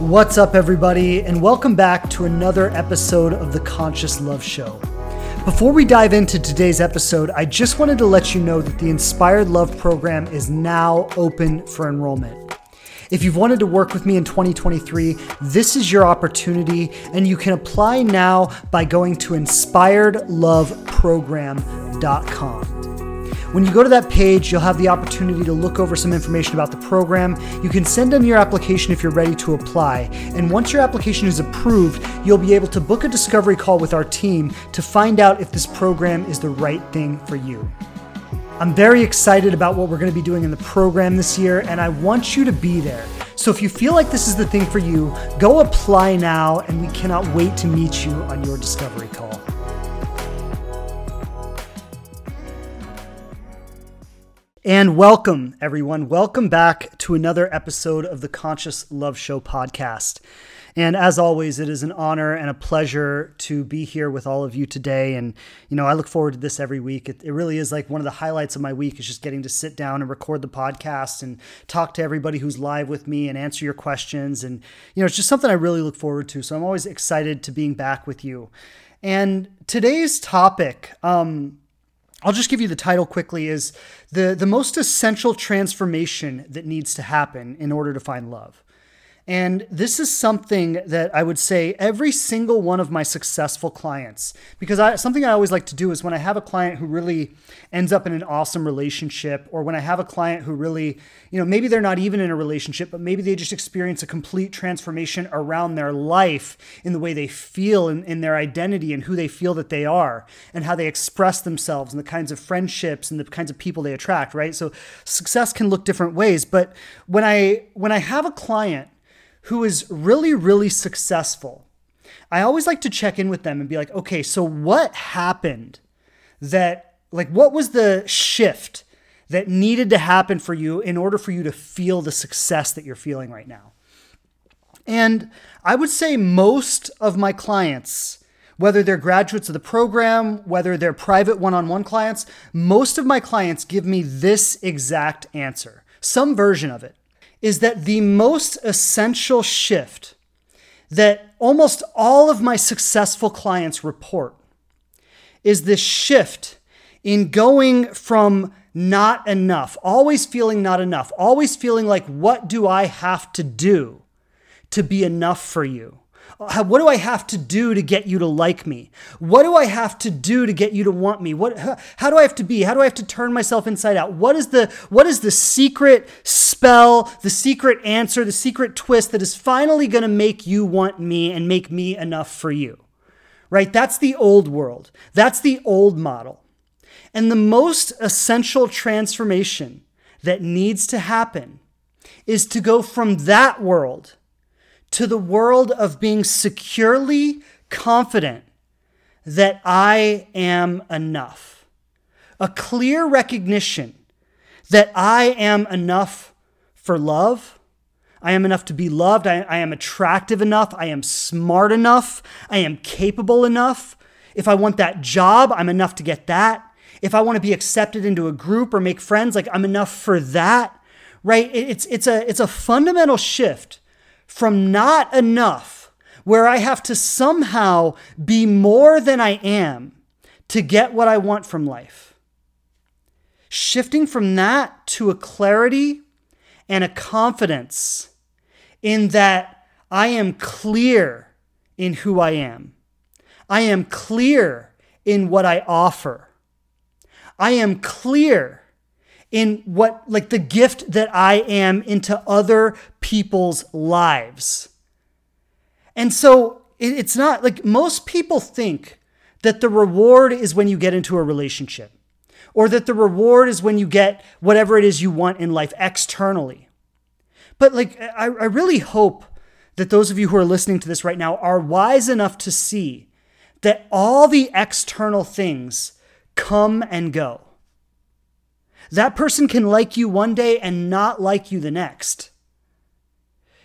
What's up, everybody, and welcome back to another episode of the Conscious Love Show. Before we dive into today's episode, I just wanted to let you know that the Inspired Love program is now open for enrollment. If you've wanted to work with me in 2023, this is your opportunity, and you can apply now by going to inspiredloveprogram.com. When you go to that page, you'll have the opportunity to look over some information about the program. You can send in your application if you're ready to apply. And once your application is approved, you'll be able to book a discovery call with our team to find out if this program is the right thing for you. I'm very excited about what we're going to be doing in the program this year, and I want you to be there. So if you feel like this is the thing for you, go apply now, and we cannot wait to meet you on your discovery call. And welcome, everyone. Welcome back to another episode of the Conscious Love Show podcast. And as always, it is an honor and a pleasure to be here with all of you today. And, you know, I look forward to this every week. It, it, really is like one of the highlights of my week is just getting to sit down and record the podcast and talk to everybody who's live with me and answer your questions. And, you know, it's just something I really look forward to. So I'm always excited to being back with you. And today's topic, um, I'll just give you the title quickly is the the most essential transformation that needs to happen in order to find love. And this is something that I would say every single one of my successful clients, because I, something I always like to do is when I have a client who really ends up in an awesome relationship, or when I have a client who really, you know, maybe they're not even in a relationship, but maybe they just experience a complete transformation around their life in the way they feel, in, in their identity, and who they feel that they are, and how they express themselves, and the kinds of friendships and the kinds of people they attract, right? So success can look different ways. But when I when I have a client who is really, really successful, I always like to check in with them and be like, okay, so what happened that, like, what was the shift that needed to happen for you in order for you to feel the success that you're feeling right now? And I would say most of my clients, whether they're graduates of the program, whether they're private one on one clients, most of my clients give me this exact answer, some version of it is that the most essential shift that almost all of my successful clients report is this shift in going from not enough, always feeling not enough, always feeling like, what do I have to do to be enough for you? What do I have to do to get you to like me? What do I have to do to get you to want me? What how do I have to be? How do I have to turn myself inside out? What is the what is the secret spell, the secret answer, the secret twist that is finally going to make you want me and make me enough for you? Right? That's the old world. That's the old model. And the most essential transformation that needs to happen is to go from that world to the world of being securely confident that I am enough. A clear recognition that I am enough for love. I am enough to be loved. I, I, am attractive enough. I am smart enough. I am capable enough. If I want that job, I'm enough to get that. If I want to be accepted into a group or make friends, like I'm enough for that. Right? It's, it's, a, it's a fundamental shift from not enough, where I have to somehow be more than I am to get what I want from life. Shifting from that to a clarity and a confidence in that I am clear in who I am. I am clear in what I offer. I am clear in what, like the gift that I am into other people's lives. And so it's not like most people think that the reward is when you get into a relationship or that the reward is when you get whatever it is you want in life externally. But like, I, I really hope that those of you who are listening to this right now are wise enough to see that all the external things come and go. That person can like you one day and not like you the next.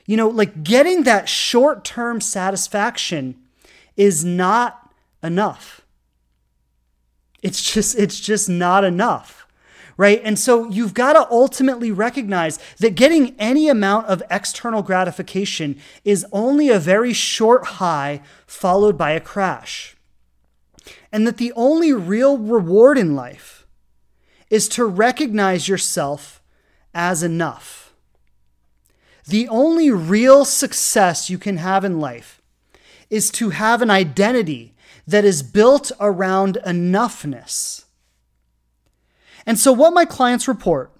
You know, like getting that short term satisfaction is not enough. It's just, it's just not enough, right? And so you've got to ultimately recognize that getting any amount of external gratification is only a very short high followed by a crash. And that the only real reward in life is to recognize yourself as enough. The only real success you can have in life is to have an identity that is built around enoughness and so what my clients report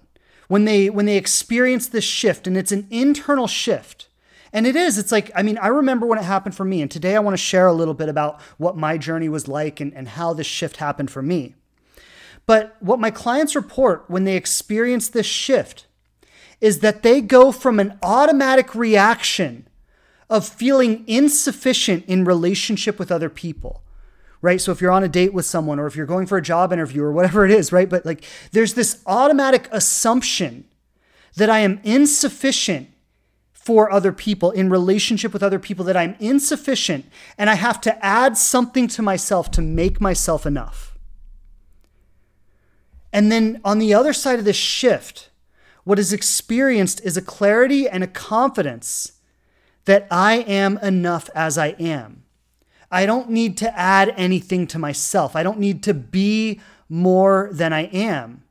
when they when they experience this shift and it's an internal shift and it is it's like i mean i remember when it happened for me and today i want to share a little bit about what my journey was like and, and how this shift happened for me but what my clients report when they experience this shift is that they go from an automatic reaction of feeling insufficient in relationship with other people right? So if you're on a date with someone or if you're going for a job interview or whatever it is, right? But like there's this automatic assumption that I am insufficient for other people in relationship with other people that I'm insufficient and I have to add something to myself to make myself enough. And then on the other side of this shift, what is experienced is a clarity and a confidence that I am enough as I am. I don't need to add anything to myself. I don't need to be more than I am.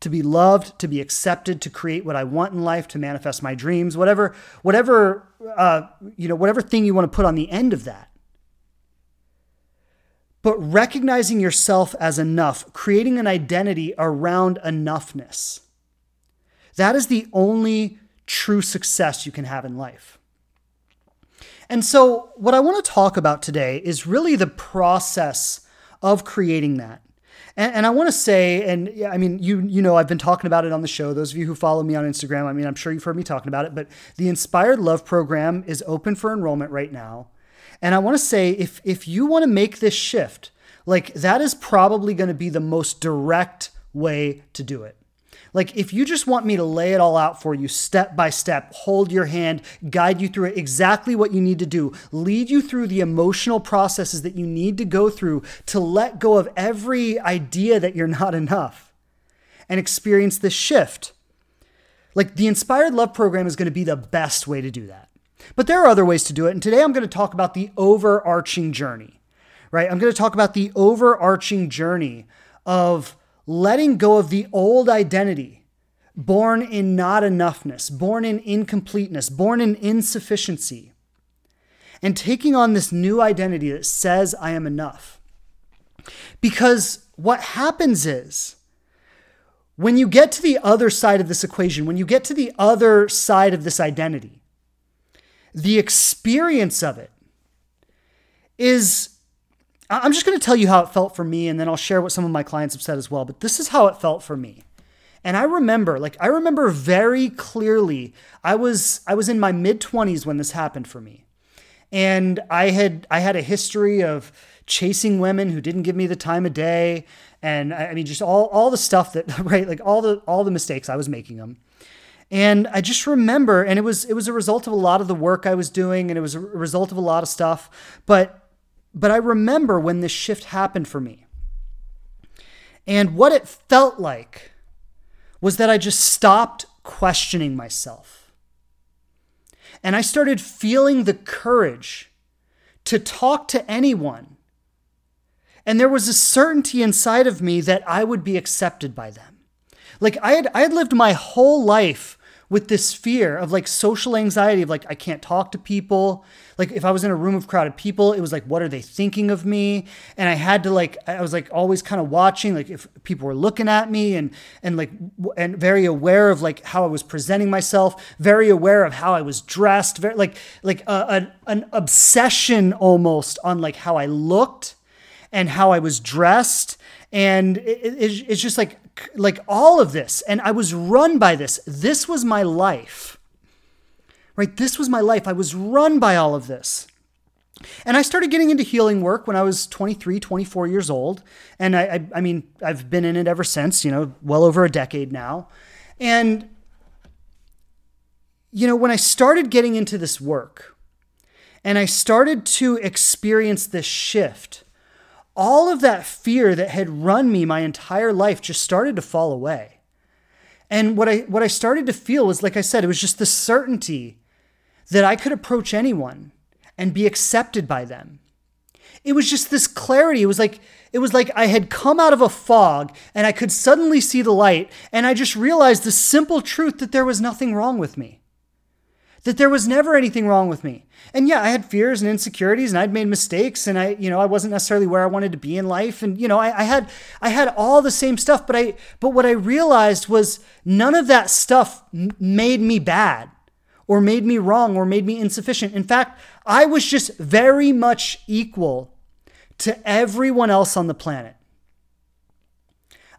To be loved, to be accepted, to create what I want in life, to manifest my dreams, whatever, whatever, uh, you know, whatever thing you want to put on the end of that. But recognizing yourself as enough, creating an identity around enoughness, that is the only true success you can have in life. And so, what I want to talk about today is really the process of creating that. And, and I want to say, and I mean, you you know, I've been talking about it on the show. Those of you who follow me on Instagram, I mean, I'm sure you've heard me talking about it. But the Inspired Love program is open for enrollment right now. And I want to say, if if you want to make this shift, like that is probably going to be the most direct way to do it. Like, if you just want me to lay it all out for you step by step, hold your hand, guide you through it, exactly what you need to do, lead you through the emotional processes that you need to go through to let go of every idea that you're not enough and experience this shift. Like, the Inspired Love program is going to be the best way to do that. But there are other ways to do it. And today I'm going to talk about the overarching journey, right? I'm going to talk about the overarching journey of letting go of the old identity, born in not enoughness, born in incompleteness, born in insufficiency, and taking on this new identity that says, I am enough. Because what happens is, when you get to the other side of this equation, when you get to the other side of this identity, the experience of it is I'm just going to tell you how it felt for me, and then I'll share what some of my clients have said as well. But this is how it felt for me. And I remember, like, I remember very clearly. I was I was in my mid 20s when this happened for me, and I had I had a history of chasing women who didn't give me the time of day, and I mean, just all all the stuff that right, like all the all the mistakes I was making them. And I just remember, and it was it was a result of a lot of the work I was doing, and it was a result of a lot of stuff. But but I remember when this shift happened for me. And what it felt like was that I just stopped questioning myself. And I started feeling the courage to talk to anyone. And there was a certainty inside of me that I would be accepted by them. Like I had I had lived my whole life with this fear of like social anxiety of like I can't talk to people. Like if I was in a room of crowded people, it was like what are they thinking of me? And I had to like I was like always kind of watching like if people were looking at me and and like and very aware of like how I was presenting myself, very aware of how I was dressed, very like like uh, a, a, an obsession almost on like how I looked and how I was dressed and it, it, it's just like like all of this and i was run by this. This was my life. Right? This was my life. I was run by all of this. And i started getting into healing work when i was 23 24 years old. And i i, I mean i've been in it ever since you know well over a decade now. And you know when i started getting into this work and i started to experience this shift all of that fear that had run me my entire life just started to fall away. And what I what I started to feel was like I said, it was just the certainty that I could approach anyone and be accepted by them. It was just this clarity. It was like it was like I had come out of a fog and I could suddenly see the light and I just realized the simple truth that there was nothing wrong with me. That there was never anything wrong with me. And yeah, I had fears and insecurities and I'd made mistakes and I, you know, I wasn't necessarily where I wanted to be in life. And, you know, I, I had I had all the same stuff, but I but what I realized was none of that stuff m- made me bad or made me wrong or made me insufficient. In fact, I was just very much equal to everyone else on the planet.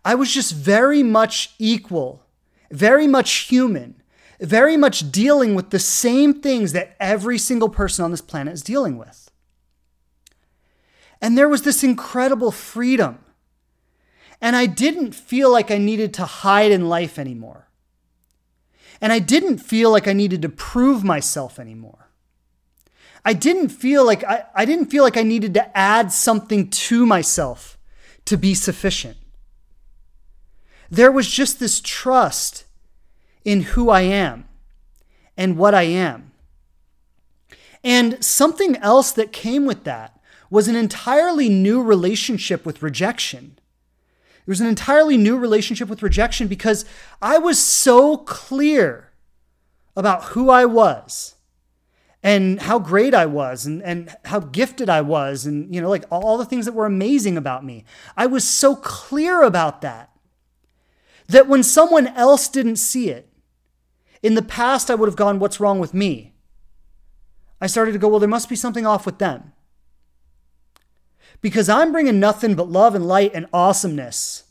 I was just very much equal, very much human, very much dealing with the same things that every single person on this planet is dealing with. And there was this incredible freedom. And I didn't feel like I needed to hide in life anymore. And I didn't feel like I needed to prove myself anymore. I didn't feel like I, I didn't feel like I needed to add something to myself to be sufficient. There was just this trust in who I am and what I am. And something else that came with that was an entirely new relationship with rejection. It was an entirely new relationship with rejection because I was so clear about who I was and how great I was and, and how gifted I was and you know like all the things that were amazing about me. I was so clear about that that when someone else didn't see it, in the past I would have gone what's wrong with me? I started to go well there must be something off with them because I'm bringing nothing but love and light and awesomeness.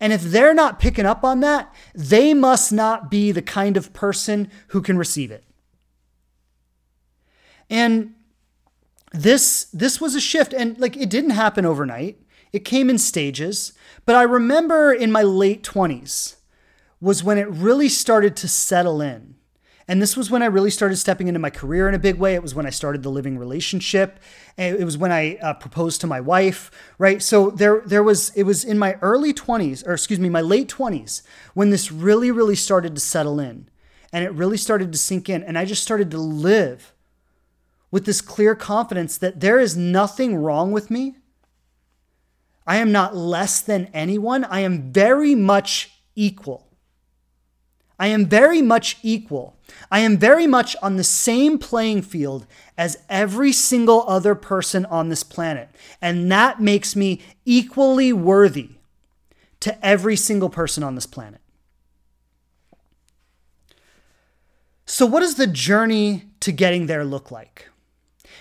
And if they're not picking up on that, they must not be the kind of person who can receive it. And this this was a shift and like it didn't happen overnight. It came in stages, but I remember in my late 20s was when it really started to settle in. And this was when I really started stepping into my career in a big way. It was when I started the living relationship. It was when I uh, proposed to my wife, right? So there, there was, it was in my early 20s, or excuse me, my late 20s, when this really, really started to settle in and it really started to sink in. And I just started to live with this clear confidence that there is nothing wrong with me. I am not less than anyone. I am very much equal. I am very much equal. I am very much on the same playing field as every single other person on this planet. And that makes me equally worthy to every single person on this planet. So, what does the journey to getting there look like?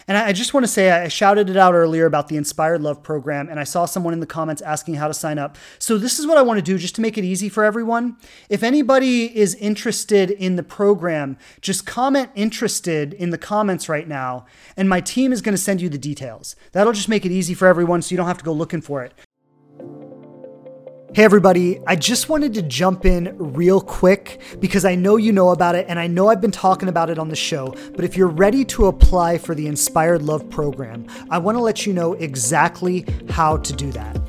And I just want to say, I shouted it out earlier about the Inspired Love program, and I saw someone in the comments asking how to sign up. So, this is what I want to do just to make it easy for everyone. If anybody is interested in the program, just comment interested in the comments right now, and my team is going to send you the details. That'll just make it easy for everyone so you don't have to go looking for it. Hey, everybody, I just wanted to jump in real quick because I know you know about it and I know I've been talking about it on the show. But if you're ready to apply for the Inspired Love program, I want to let you know exactly how to do that.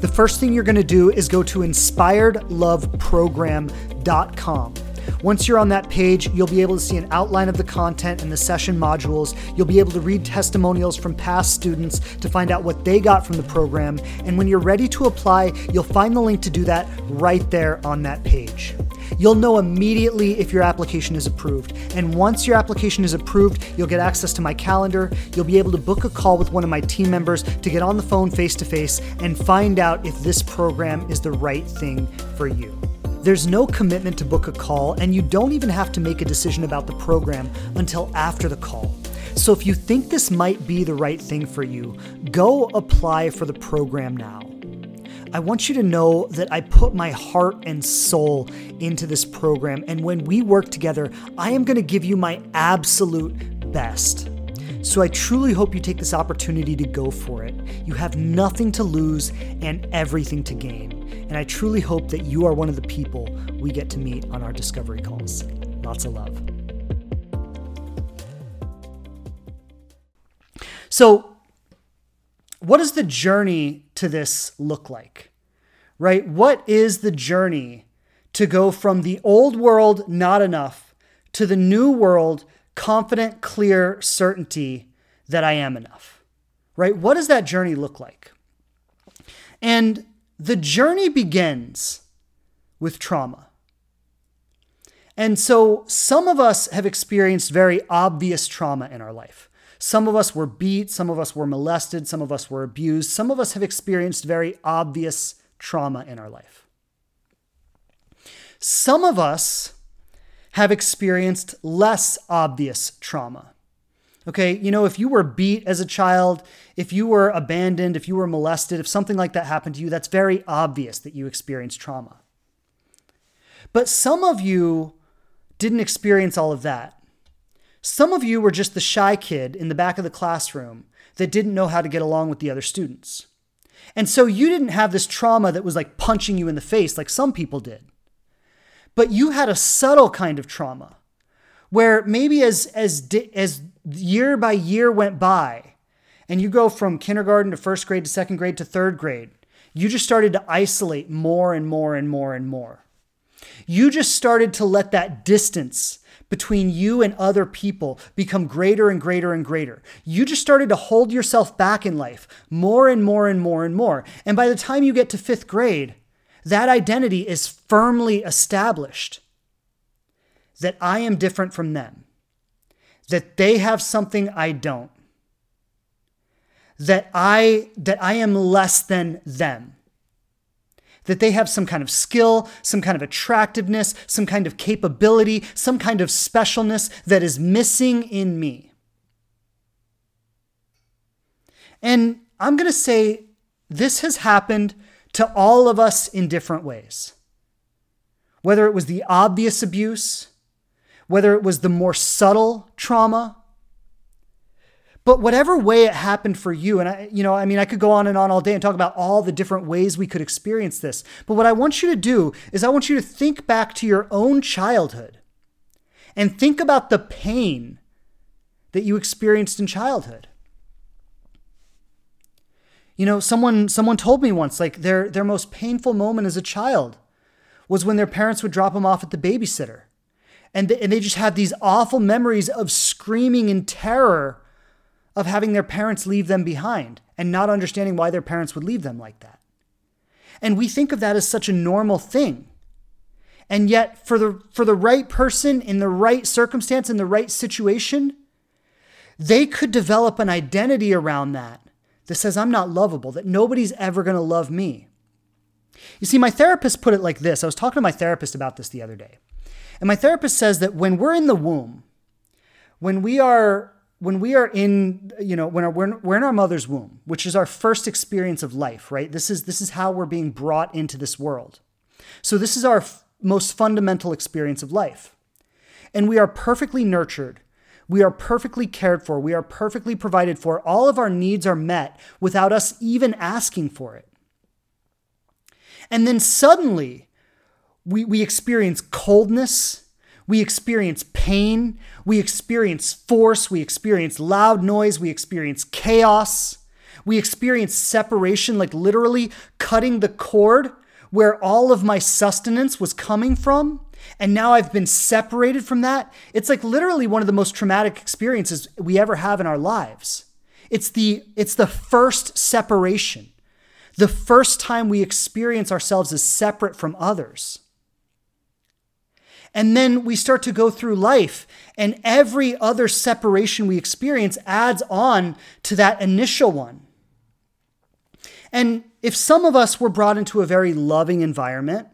The first thing you're going to do is go to inspiredloveprogram.com. Once you're on that page, you'll be able to see an outline of the content and the session modules. You'll be able to read testimonials from past students to find out what they got from the program. And when you're ready to apply, you'll find the link to do that right there on that page. You'll know immediately if your application is approved. And once your application is approved, you'll get access to my calendar. You'll be able to book a call with one of my team members to get on the phone face to face and find out if this program is the right thing for you. There's no commitment to book a call, and you don't even have to make a decision about the program until after the call. So if you think this might be the right thing for you, go apply for the program now. I want you to know that I put my heart and soul into this program, and when we work together, I am going to give you my absolute best. So I truly hope you take this opportunity to go for it. You have nothing to lose and everything to gain. And I truly hope that you are one of the people we get to meet on our discovery calls. Lots of love. So, what does the journey to this look like? Right? What is the journey to go from the old world, not enough, to the new world, confident, clear certainty that I am enough, right? What does that journey look like? And the journey begins with trauma. And so some of us have experienced very obvious trauma in our life. Some of us were beat, some of us were molested, some of us were abused, some of us have experienced very obvious trauma in our life. Some of us have experienced less obvious trauma. Okay, you know, if you were beat as a child, if you were abandoned, if you were molested, if something like that happened to you, that's very obvious that you experienced trauma. But some of you didn't experience all of that. Some of you were just the shy kid in the back of the classroom that didn't know how to get along with the other students. And so you didn't have this trauma that was like punching you in the face like some people did. But you had a subtle kind of trauma where maybe as as as year by year went by and you go from kindergarten to first grade to second grade to third grade, you just started to isolate more and more and more and more. You just started to let that distance between you and other people become greater and greater and greater. You just started to hold yourself back in life more and more and more and more. And by the time you get to fifth grade, that identity is firmly established that I am different from them, that they have something I don't, that I, that I am less than them that they have some kind of skill, some kind of attractiveness, some kind of capability, some kind of specialness that is missing in me. And I'm going to say this has happened to all of us in different ways. Whether it was the obvious abuse, whether it was the more subtle trauma, but whatever way it happened for you, and I, you know, I mean, I could go on and on all day and talk about all the different ways we could experience this. But what I want you to do is I want you to think back to your own childhood and think about the pain that you experienced in childhood. You know, someone someone told me once like their their most painful moment as a child was when their parents would drop them off at the babysitter. And they, and they just have these awful memories of screaming in terror of having their parents leave them behind and not understanding why their parents would leave them like that. And we think of that as such a normal thing. And yet for the for the right person in the right circumstance in the right situation, they could develop an identity around that that says I'm not lovable, that nobody's ever going to love me. You see, my therapist put it like this. I was talking to my therapist about this the other day. And my therapist says that when we're in the womb, when we are when we are in you know when we're in our mother's womb which is our first experience of life right? This is this is how we're being brought into this world. So this is our f- most fundamental experience of life. And we are perfectly nurtured. We are perfectly cared for. We are perfectly provided for. All of our needs are met without us even asking for it. And then suddenly we, we experience coldness we experience pain, we experience force, we experience loud noise, we experience chaos, we experience separation, like literally cutting the cord where all of my sustenance was coming from. And now I've been separated from that. It's like literally one of the most traumatic experiences we ever have in our lives. It's the, it's the first separation, the first time we experience ourselves as separate from others. And then we start to go through life, and every other separation we experience adds on to that initial one. And if some of us were brought into a very loving environment,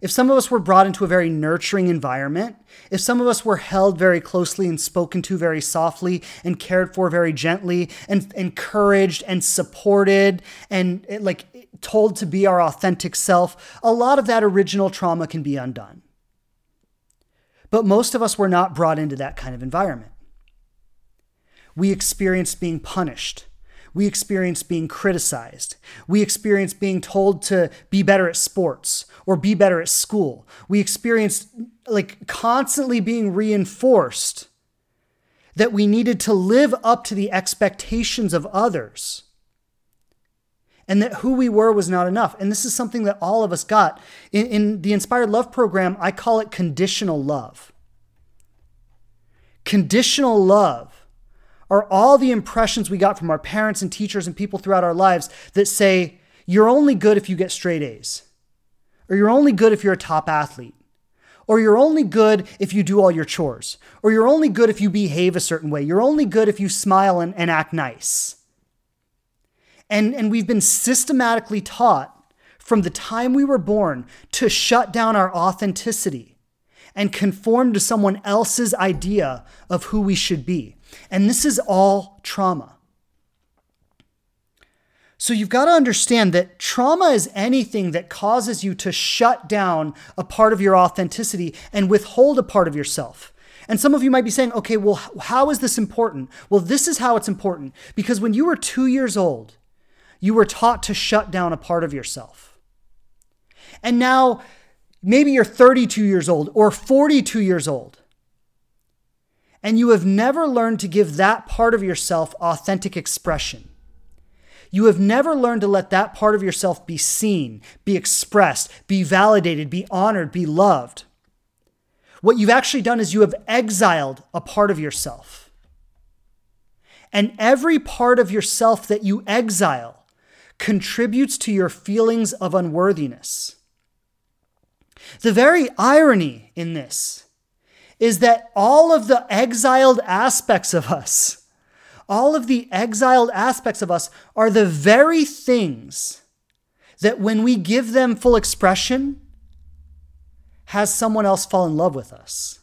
if some of us were brought into a very nurturing environment, if some of us were held very closely and spoken to very softly and cared for very gently and encouraged and supported and like told to be our authentic self, a lot of that original trauma can be undone. But most of us were not brought into that kind of environment. We experienced being punished. We experienced being criticized. We experienced being told to be better at sports or be better at school. We experienced like constantly being reinforced that we needed to live up to the expectations of others. And that who we were was not enough. And this is something that all of us got. In, in the Inspired Love program, I call it conditional love. Conditional love are all the impressions we got from our parents and teachers and people throughout our lives that say, you're only good if you get straight A's, or you're only good if you're a top athlete, or you're only good if you do all your chores, or you're only good if you behave a certain way, you're only good if you smile and, and act nice. And, and we've been systematically taught from the time we were born to shut down our authenticity and conform to someone else's idea of who we should be. And this is all trauma. So you've got to understand that trauma is anything that causes you to shut down a part of your authenticity and withhold a part of yourself. And some of you might be saying, okay, well, how is this important? Well, this is how it's important. Because when you were two years old, you were taught to shut down a part of yourself. And now maybe you're 32 years old or 42 years old. And you have never learned to give that part of yourself authentic expression. You have never learned to let that part of yourself be seen, be expressed, be validated, be honored, be loved. What you've actually done is you have exiled a part of yourself. And every part of yourself that you exile contributes to your feelings of unworthiness. The very irony in this is that all of the exiled aspects of us, all of the exiled aspects of us are the very things that when we give them full expression, has someone else fall in love with us.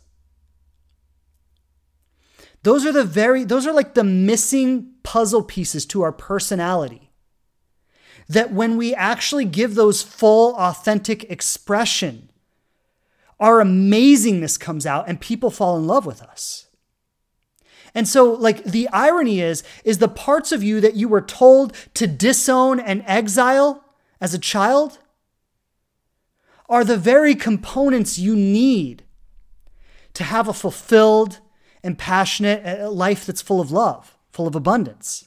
Those are the very, those are like the missing puzzle pieces to our personality that when we actually give those full, authentic expression, our amazingness comes out and people fall in love with us. And so, like, the irony is, is the parts of you that you were told to disown and exile as a child are the very components you need to have a fulfilled and passionate uh, life that's full of love, full of abundance.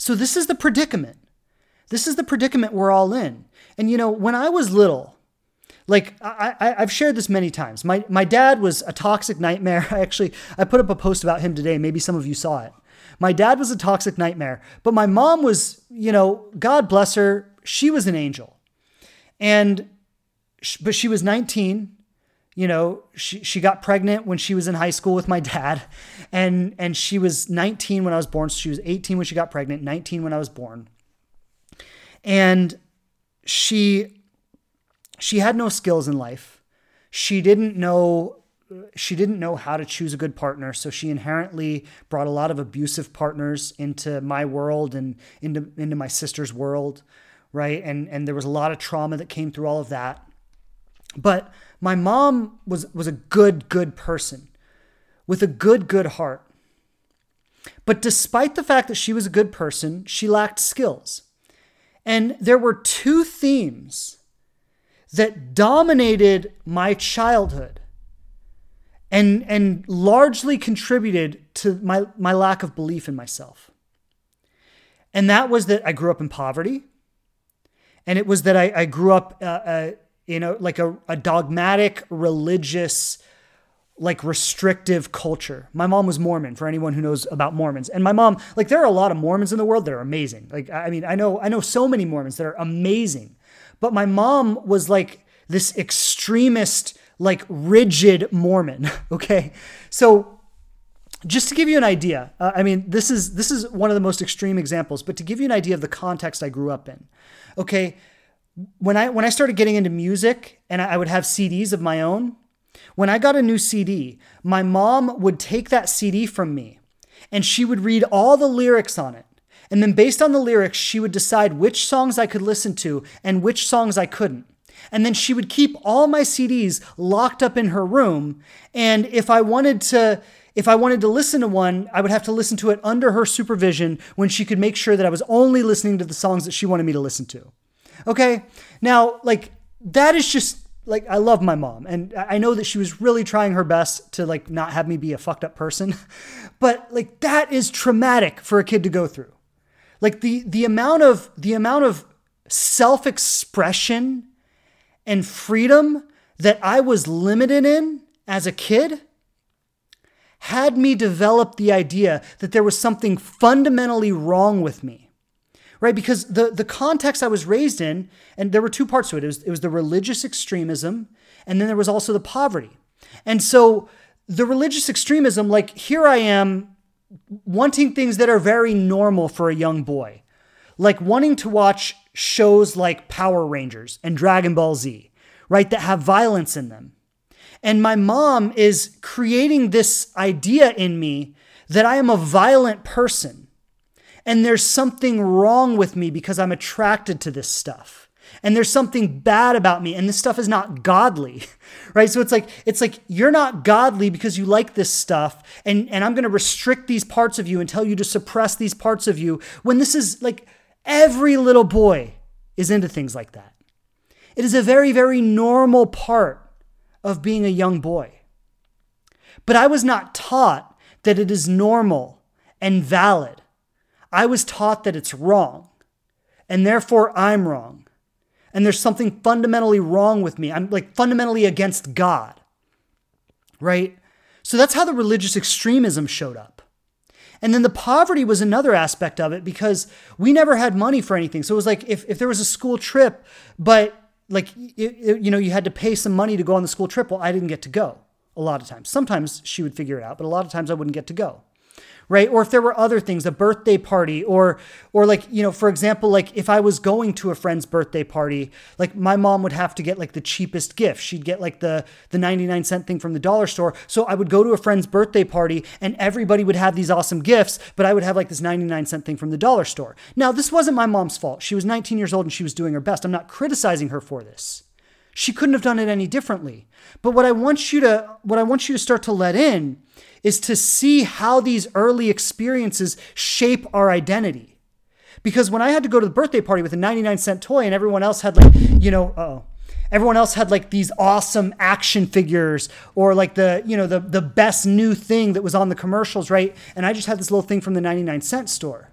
So this is the predicament. This is the predicament we're all in. And you know, when I was little, like I, have shared this many times. My my dad was a toxic nightmare. I actually I put up a post about him today. Maybe some of you saw it. My dad was a toxic nightmare, but my mom was, you know, God bless her, she was an angel. And but she was 19 you know, she, she got pregnant when she was in high school with my dad and, and she was 19 when I was born. So she was 18 when she got pregnant, 19 when I was born. And she, she had no skills in life. She didn't know she didn't know how to choose a good partner so she inherently brought a lot of abusive partners into my world and into into my sister's world right and and there was a lot of trauma that came through all of that but my mom was, was a good, good person with a good, good heart. But despite the fact that she was a good person, she lacked skills. And there were two themes that dominated my childhood and, and largely contributed to my, my lack of belief in myself. And that was that I grew up in poverty. And it was that I, I grew up uh, uh, you know, like a, a dogmatic religious like restrictive culture. My mom was Mormon for anyone who knows about Mormons. And my mom, like there are a lot of Mormons in the world that are amazing. Like I mean, I know I know so many Mormons that are amazing. But my mom was like this extremist like rigid Mormon, okay? So just to give you an idea, uh, I mean, this is this is one of the most extreme examples, but to give you an idea of the context I grew up in. Okay, when I when I started getting into music and I would have CDs of my own, when I got a new CD, my mom would take that CD from me and she would read all the lyrics on it. And then based on the lyrics, she would decide which songs I could listen to and which songs I couldn't. And then she would keep all my CDs locked up in her room, and if I wanted to if I wanted to listen to one, I would have to listen to it under her supervision when she could make sure that I was only listening to the songs that she wanted me to listen to. Okay. Now, like, that is just like, I love my mom. And I know that she was really trying her best to, like, not have me be a fucked up person. but, like, that is traumatic for a kid to go through. Like the the amount of the amount of self-expression and freedom that I was limited in as a kid had me develop the idea that there was something fundamentally wrong with me. Right? Because the, the context I was raised in, and there were two parts to it. It was, it was the religious extremism, and then there was also the poverty. And so the religious extremism, like here I am wanting things that are very normal for a young boy, like wanting to watch shows like Power Rangers and Dragon Ball Z, right, that have violence in them. And my mom is creating this idea in me that I am a violent person. And there's something wrong with me because I'm attracted to this stuff. And there's something bad about me and this stuff is not godly. Right? So it's like it's like you're not godly because you like this stuff and and I'm going to restrict these parts of you and tell you to suppress these parts of you when this is like every little boy is into things like that. It is a very very normal part of being a young boy. But I was not taught that it is normal and valid. I was taught that it's wrong, and therefore I'm wrong. And there's something fundamentally wrong with me. I'm like fundamentally against God, right? So that's how the religious extremism showed up. And then the poverty was another aspect of it because we never had money for anything. So it was like if, if there was a school trip, but like it, it, you know you had to pay some money to go on the school trip well i didn't get to go a lot of times sometimes she would figure it out but a lot of times i wouldn't get to go right? Or if there were other things a birthday party or or like you know for example like if i was going to a friend's birthday party like my mom would have to get like the cheapest gift. She'd get like the the 99 cent thing from the dollar store. So i would go to a friend's birthday party and everybody would have these awesome gifts but i would have like this 99 cent thing from the dollar store. Now this wasn't my mom's fault. She was 19 years old and she was doing her best. I'm not criticizing her for this. She couldn't have done it any differently. But what i want you to what i want you to start to let in is to see how these early experiences shape our identity. Because when I had to go to the birthday party with a 99 cent toy and everyone else had like, you know, oh, everyone else had like these awesome action figures or like the, you know, the, the best new thing that was on the commercials, right? And I just had this little thing from the 99 cent store.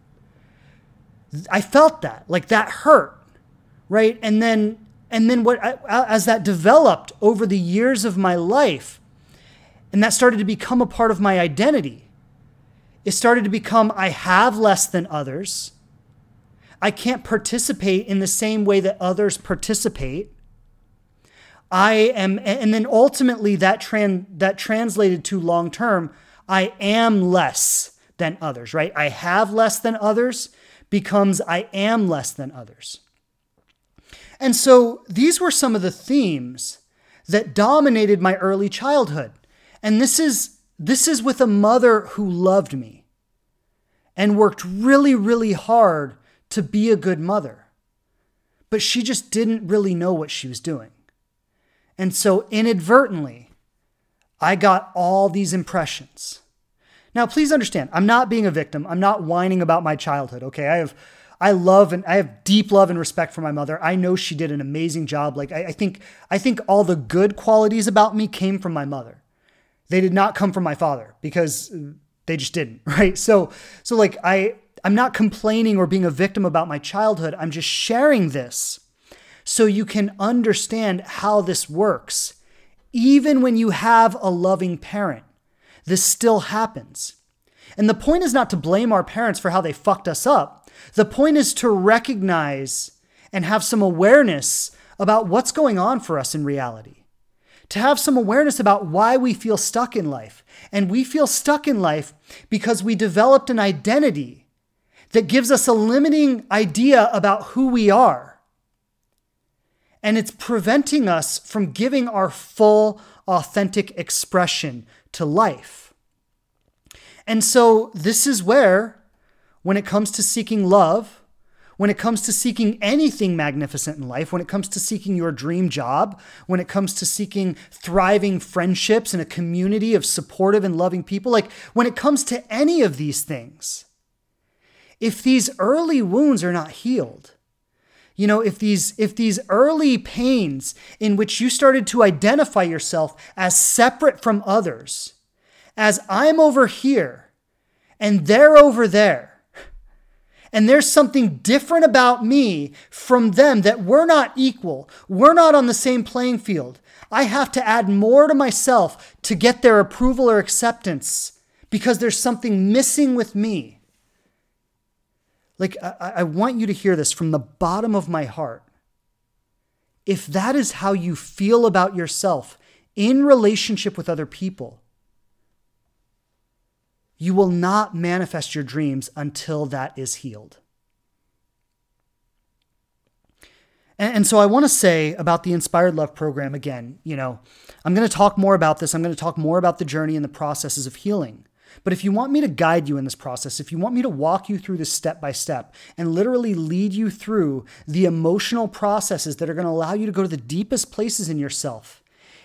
I felt that, like that hurt, right? And then, and then what, as that developed over the years of my life, and that started to become a part of my identity. It started to become I have less than others. I can't participate in the same way that others participate. I am, and then ultimately that tran, that translated to long term, I am less than others, right? I have less than others becomes I am less than others. And so these were some of the themes that dominated my early childhood. And this is this is with a mother who loved me and worked really really hard to be a good mother. But she just didn't really know what she was doing. And so inadvertently I got all these impressions. Now, please understand, I'm not being a victim. I'm not whining about my childhood, okay? I have I love and I have deep love and respect for my mother. I know she did an amazing job. Like I, I, think I think all the good qualities about me came from my mother. They did not come from my father because they just didn't, right? So so like I I'm not complaining or being a victim about my childhood. I'm just sharing this so you can understand how this works. Even when you have a loving parent, this still happens. And the point is not to blame our parents for how they fucked us up. The point is to recognize and have some awareness about what's going on for us in reality to have some awareness about why we feel stuck in life. And we feel stuck in life because we developed an identity that gives us a limiting idea about who we are. And it's preventing us from giving our full, authentic expression to life. And so, this is where, when it comes to seeking love, when it comes to seeking anything magnificent in life, when it comes to seeking your dream job, when it comes to seeking thriving friendships and a community of supportive and loving people, like when it comes to any of these things, if these early wounds are not healed, you know if these if these early pains in which you started to identify yourself as separate from others as i'm over here and they're over there and there's something different about me from them that we're not equal, we're not on the same playing field, I have to add more to myself to get their approval or acceptance because there's something missing with me. Like, I, I, want you to hear this from the bottom of my heart. If that is how you feel about yourself in relationship with other people, you will not manifest your dreams until that is healed. And, so I want to say about the Inspired Love program again, you know, I'm going to talk more about this. I'm going to talk more about the journey and the processes of healing. But if you want me to guide you in this process, if you want me to walk you through this step by step and literally lead you through the emotional processes that are going to allow you to go to the deepest places in yourself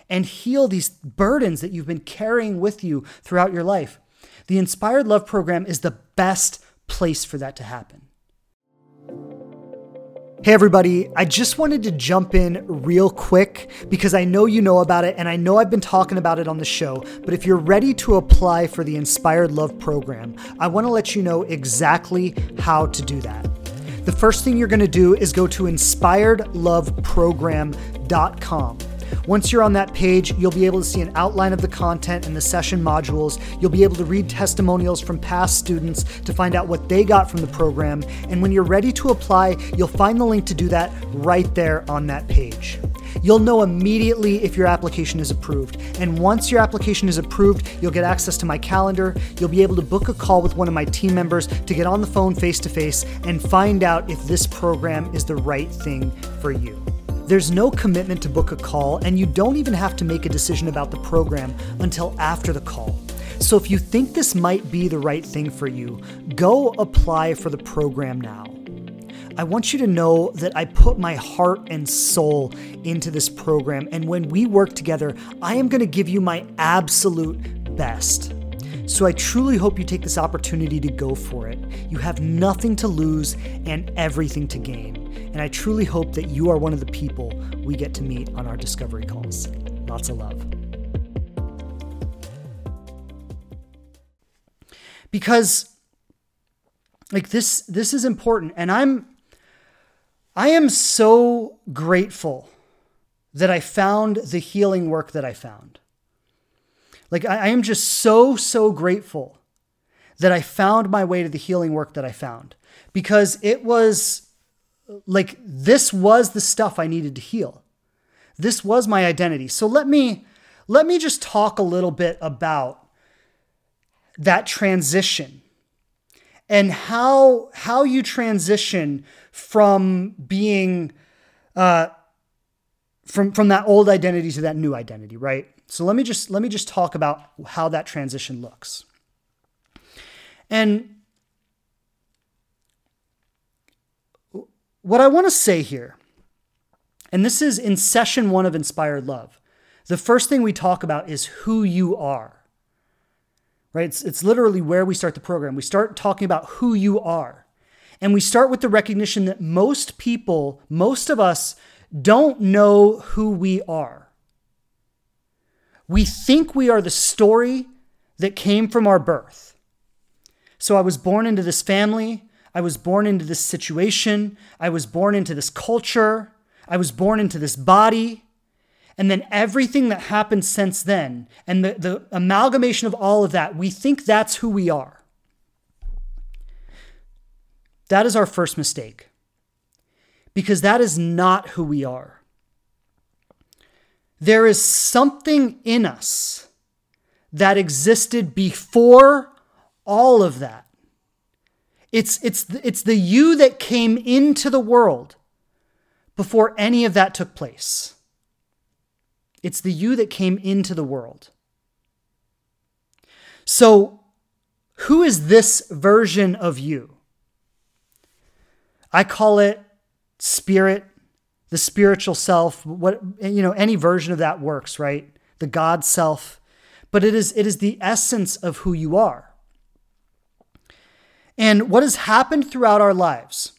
and heal these burdens that you've been carrying with you throughout your life, the Inspired Love program is the best place for that to happen. Hey, everybody, I just wanted to jump in real quick because I know you know about it and I know I've been talking about it on the show. But if you're ready to apply for the Inspired Love program, I want to let you know exactly how to do that. The first thing you're going to do is go to inspiredloveprogram.com. Once you're on that page, you'll be able to see an outline of the content and the session modules. You'll be able to read testimonials from past students to find out what they got from the program. And when you're ready to apply, you'll find the link to do that right there on that page. You'll know immediately if your application is approved. And once your application is approved, you'll get access to my calendar. You'll be able to book a call with one of my team members to get on the phone face to face and find out if this program is the right thing for you. There's no commitment to book a call, and you don't even have to make a decision about the program until after the call. So if you think this might be the right thing for you, go apply for the program now. I want you to know that I put my heart and soul into this program, and when we work together, I am going to give you my absolute best. So I truly hope you take this opportunity to go for it. You have nothing to lose and everything to gain. And I truly hope that you are one of the people we get to meet on our discovery calls. Lots of love. Because like this this is important and I'm I am so grateful that I found the healing work that I found. Like, I, I am just so, so grateful that I found my way to the healing work that I found because it was like this was the stuff I needed to heal. This was my identity. So let me let me just talk a little bit about that transition and how how you transition from being uh, from from that old identity to that new identity, right? So let me just let me just talk about how that transition looks. And what I want to say here, and this is in session 1 of Inspired Love. The first thing we talk about is who you are. Right? It's, it's literally where we start the program. We start talking about who you are. And we start with the recognition that most people, most of us, don't know who we are. We think we are the story that came from our birth. So I was born into this family. I was born into this situation. I was born into this culture. I was born into this body. And then everything that happened since then, and the, the amalgamation of all of that, we think that's who we are. That is our first mistake. Because that is not who we are. There is something in us that existed before all of that. It's, it's, it's the you that came into the world before any of that took place. It's the you that came into the world. So, who is this version of you? I call it spirit, the spiritual self, what you know, any version of that works, right? The God self. But it is it is the essence of who you are. And what has happened throughout our lives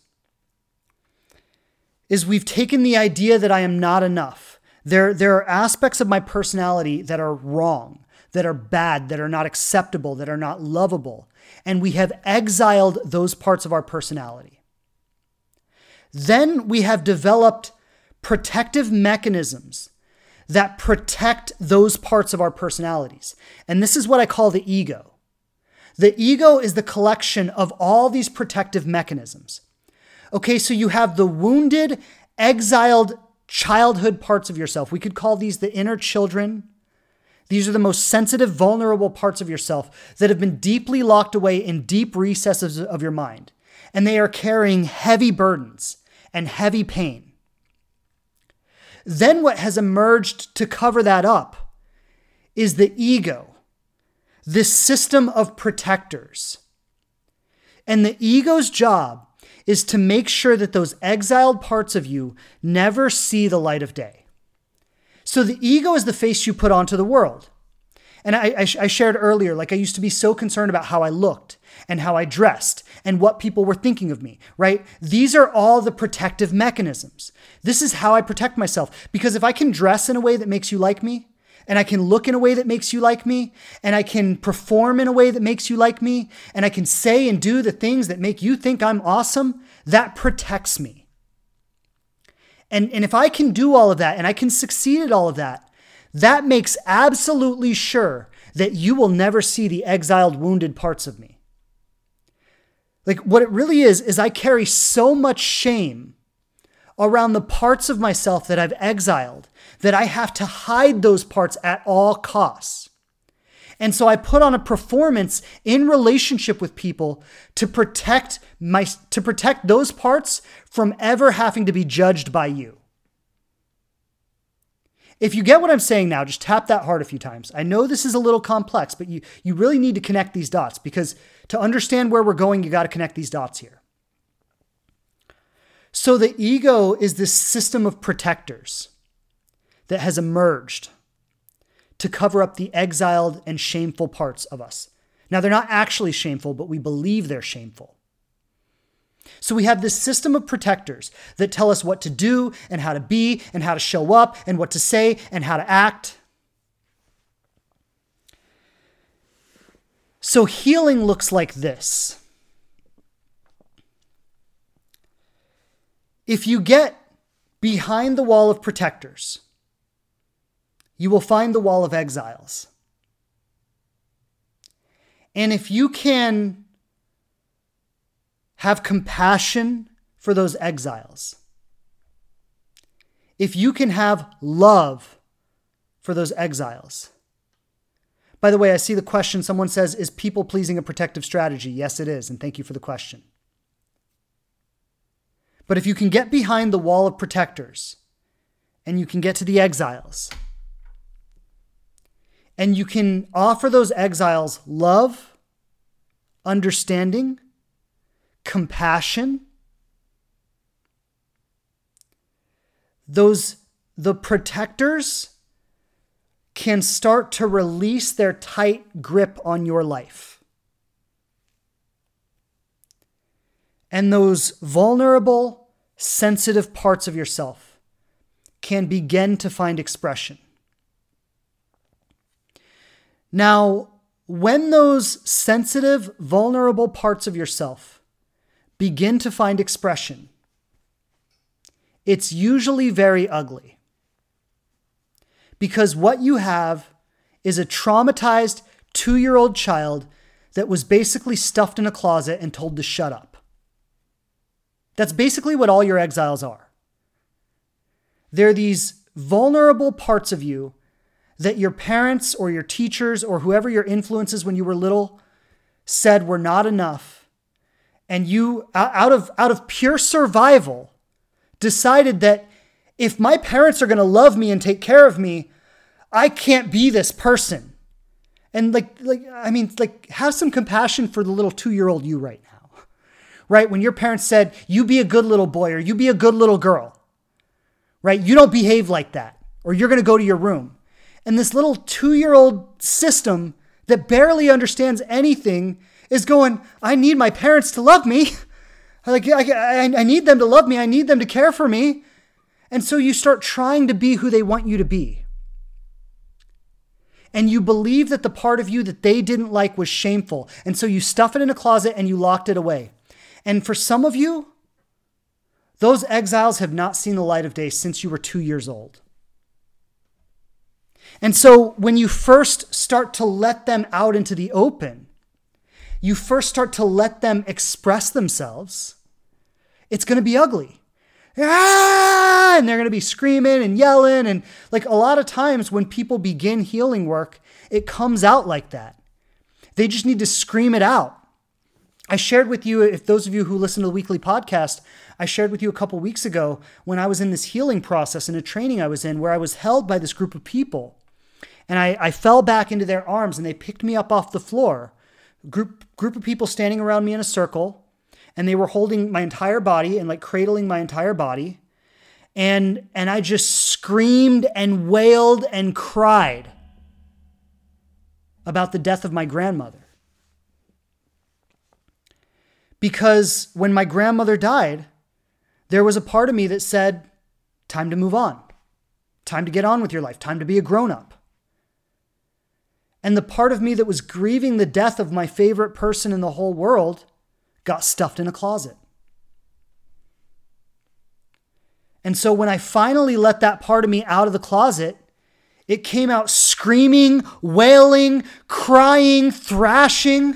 is we've taken the idea that I am not enough. There, there are aspects of my personality that are wrong, that are bad, that are not acceptable, that are not lovable. And we have exiled those parts of our personality. Then we have developed protective mechanisms that protect those parts of our personalities. And this is what I call the ego. The ego is the collection of all these protective mechanisms. Okay, so you have the wounded, exiled childhood parts of yourself. We could call these the inner children. These are the most sensitive, vulnerable parts of yourself that have been deeply locked away in deep recesses of your mind. And they are carrying heavy burdens and heavy pain. Then, what has emerged to cover that up is the ego, this system of protectors. And the ego's job is to make sure that those exiled parts of you never see the light of day. So the ego is the face you put onto the world. And I, I, I, shared earlier, like I used to be so concerned about how I looked and how I dressed and what people were thinking of me, right? These are all the protective mechanisms. This is how I protect myself. Because if I can dress in a way that makes you like me, and I can look in a way that makes you like me, and I can perform in a way that makes you like me, and I can say and do the things that make you think I'm awesome, that protects me. And, and if I can do all of that and I can succeed at all of that, that makes absolutely sure that you will never see the exiled, wounded parts of me. Like what it really is, is I carry so much shame around the parts of myself that I've exiled that I have to hide those parts at all costs. And so I put on a performance in relationship with people to protect my to protect those parts from ever having to be judged by you. If you get what I'm saying now, just tap that heart a few times. I know this is a little complex, but you you really need to connect these dots because to understand where we're going, you got to connect these dots here. So the ego is this system of protectors that has emerged to cover up the exiled and shameful parts of us. Now, they're not actually shameful, but we believe they're shameful. So we have this system of protectors that tell us what to do and how to be and how to show up and what to say and how to act. So healing looks like this. If you get behind the wall of protectors, you will find the wall of exiles. And if you can have compassion for those exiles, if you can have love for those exiles. By the way, I see the question someone says, Is people pleasing a protective strategy? Yes, it is. And thank you for the question. But if you can get behind the wall of protectors and you can get to the exiles, and you can offer those exiles love, understanding, compassion. Those the protectors can start to release their tight grip on your life. And those vulnerable, sensitive parts of yourself can begin to find expression. Now, when those sensitive, vulnerable parts of yourself begin to find expression, it's usually very ugly. Because what you have is a traumatized two year old child that was basically stuffed in a closet and told to shut up. That's basically what all your exiles are. They're these vulnerable parts of you that your parents or your teachers or whoever your influences when you were little said were not enough. And you out of out of pure survival decided that if my parents are going to love me and take care of me i can't be this person. And like like i mean like have some compassion for the little 2-year-old you right now right when your parents said you be a good little boy or you be a good little girl right you don't behave like that or you're going to go to your room and this little two year old system that barely understands anything is going, I need my parents to love me. Like, I, I, I need them to love me. I need them to care for me. And so you start trying to be who they want you to be. and you believe that the part of you that they didn't like was shameful. And so you stuff it in a closet and you locked it away. And for some of you, those exiles have not seen the light of day since you were two years old. And so when you first start to let them out into the open, you first start to let them express themselves, it's going to be ugly. Ah! And they're going to be screaming and yelling. And like a lot of times when people begin healing work, it comes out like that. They just need to scream it out. I shared with you, if those of you who listen to the weekly podcast, I shared with you a couple weeks ago when I was in this healing process in a training I was in where I was held by this group of people. And I, I fell back into their arms and they picked me up off the floor. Group, group of people standing around me in a circle and they were holding my entire body and like cradling my entire body. And, and I just screamed and wailed and cried about the death of my grandmother. Because when my grandmother died, there was a part of me that said, time to move on, time to get on with your life, time to be a grown up. And the part of me that was grieving the death of my favorite person in the whole world got stuffed in a closet. And so when I finally let that part of me out of the closet, it came out screaming, wailing, crying, thrashing.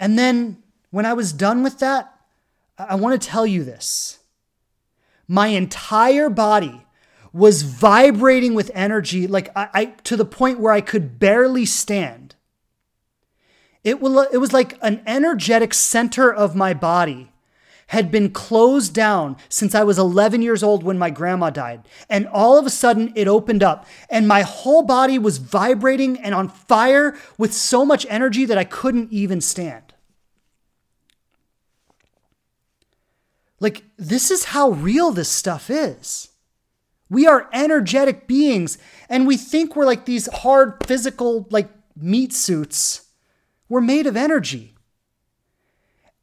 And then when I was done with that, I want to tell you this. My entire body was vibrating with energy, like I, I to the point where I could barely stand. It, will, it was like an energetic center of my body had been closed down since I was 11 years old when my grandma died. And all of a sudden it opened up and my whole body was vibrating and on fire with so much energy that I couldn't even stand. Like, this is how real this stuff is. We are energetic beings and we think we're like these hard physical, like meat suits we're made of energy.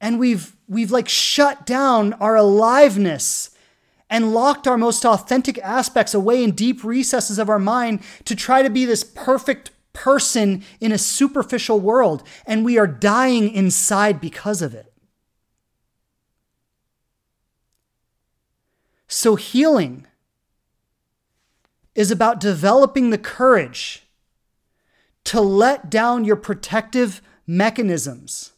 And we've we've like shut down our aliveness and locked our most authentic aspects away in deep recesses of our mind to try to be this perfect person in a superficial world and we are dying inside because of it. So healing is about developing the courage to let down your protective mechanisms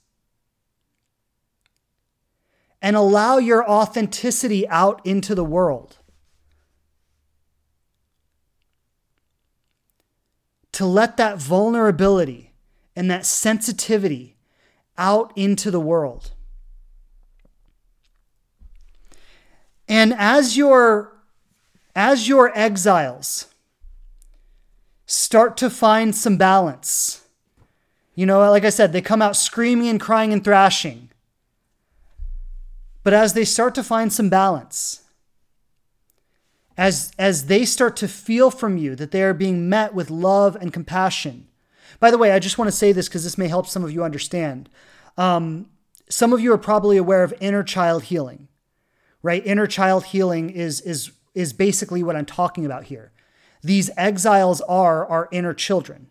and allow your authenticity out into the world. To let that vulnerability and that sensitivity out into the world. And as your as your exiles start to find some balance, you know, like I said, they come out screaming and crying and thrashing. But as they start to find some balance, as, as they start to feel from you that they are being met with love and compassion. By the way, I just want to say this because this may help some of you understand. Um, some of you are probably aware of inner child healing, right? Inner child healing is, is, is basically what I'm talking about here. These exiles are our inner children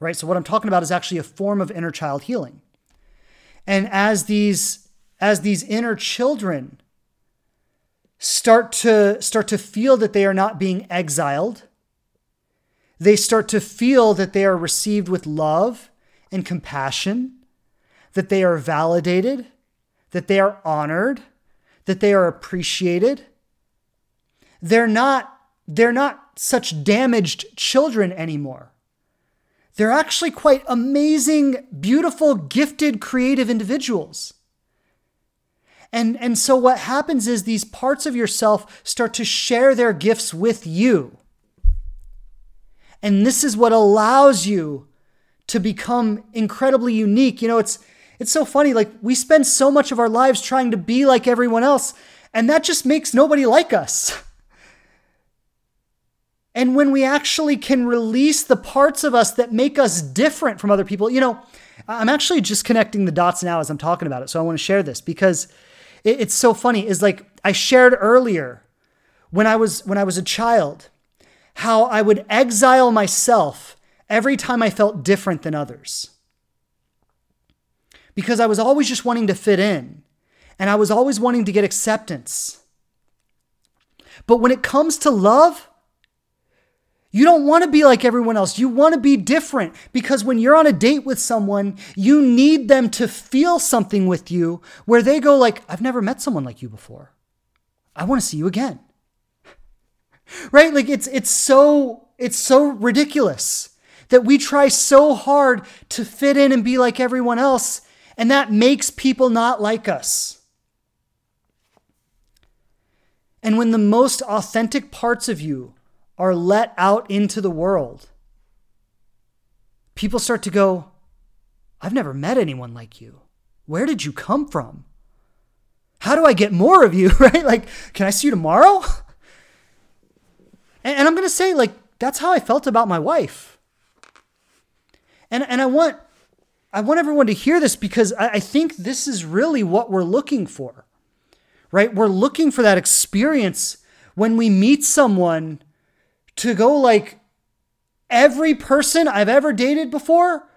right? So what I'm talking about is actually a form of inner child healing. And as these as these inner children start to start to feel that they are not being exiled, they start to feel that they are received with love and compassion, that they are validated, that they are honored, that they are appreciated. They're not they're not such damaged children anymore they're actually quite amazing, beautiful, gifted, creative individuals. And, and so what happens is these parts of yourself start to share their gifts with you. And this is what allows you to become incredibly unique. You know, it's it's so funny like we spend so much of our lives trying to be like everyone else and that just makes nobody like us. And when we actually can release the parts of us that make us different from other people, you know, I'm actually just connecting the dots now as I'm talking about it. So I want to share this because it's so funny. Is like I shared earlier when I was when I was a child, how I would exile myself every time I felt different than others. Because I was always just wanting to fit in and I was always wanting to get acceptance. But when it comes to love, you don't want to be like everyone else. You want to be different because when you're on a date with someone, you need them to feel something with you where they go like, "I've never met someone like you before. I want to see you again." right? Like it's it's so it's so ridiculous that we try so hard to fit in and be like everyone else, and that makes people not like us. And when the most authentic parts of you are let out into the world, people start to go, I've never met anyone like you. Where did you come from? How do I get more of you? Right? Like, can I see you tomorrow? And, I'm going to say, like, that's how I felt about my wife. And, and I want I want everyone to hear this because I, I think this is really what we're looking for. Right? We're looking for that experience when we meet someone to go like every person I've ever dated before,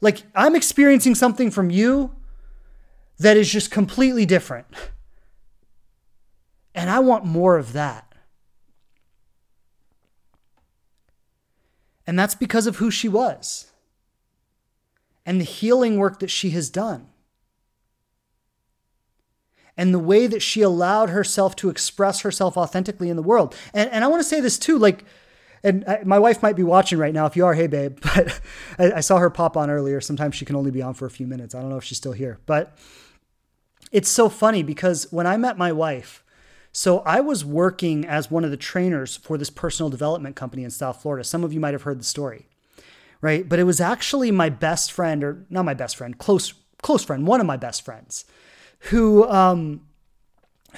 like I'm experiencing something from you that is just completely different. And I want more of that. And that's because of who she was and the healing work that she has done and the way that she allowed herself to express herself authentically in the world. And, and I want to say this too, like, and I, my wife might be watching right now. If you are, hey babe, but I, I saw her pop on earlier. Sometimes she can only be on for a few minutes. I don't know if she's still here, but it's so funny because when I met my wife, so I was working as one of the trainers for this personal development company in South Florida. Some of you might have heard the story, right? But it was actually my best friend, or not my best friend, close close friend, one of my best friends, who um,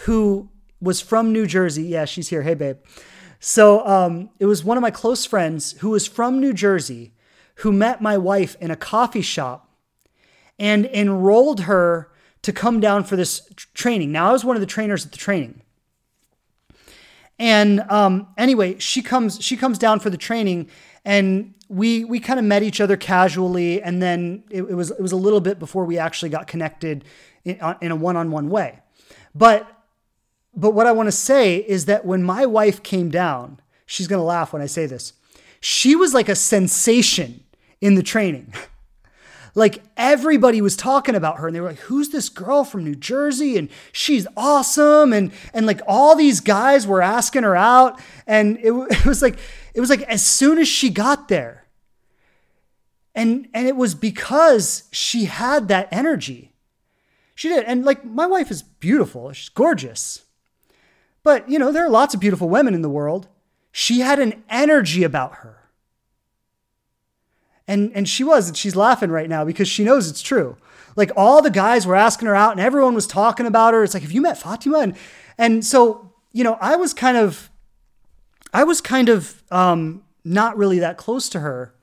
who was from New Jersey. Yeah, she's here. Hey, babe. So um, it was one of my close friends who was from New Jersey, who met my wife in a coffee shop, and enrolled her to come down for this training. Now I was one of the trainers at the training. And um, anyway, she comes she comes down for the training, and we we kind of met each other casually, and then it, it, was it was a little bit before we actually got connected in, in a one on one way. But but what I want to say is that when my wife came down, she's gonna laugh when I say this. She was like a sensation in the training. like everybody was talking about her and they were like who's this girl from New Jersey and she's awesome and and like all these guys were asking her out and it, it was like it was like as soon as she got there and and it was because she had that energy she did and like my wife is beautiful she's gorgeous but you know there are lots of beautiful women in the world she had an energy about her and and she was, and she's laughing right now because she knows it's true. Like all the guys were asking her out and everyone was talking about her. It's like, have you met Fatima? And and so, you know, I was kind of I was kind of um not really that close to her.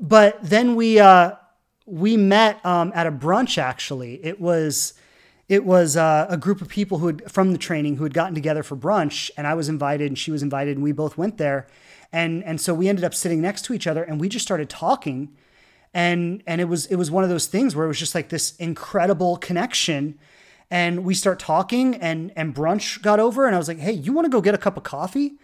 But then we uh we met um, at a brunch actually. It was it was uh, a group of people who had from the training who had gotten together for brunch and I was invited and she was invited and we both went there. And and so we ended up sitting next to each other and we just started talking. And and it was it was one of those things where it was just like this incredible connection. And we start talking and and brunch got over and I was like hey you want to go get a cup of coffee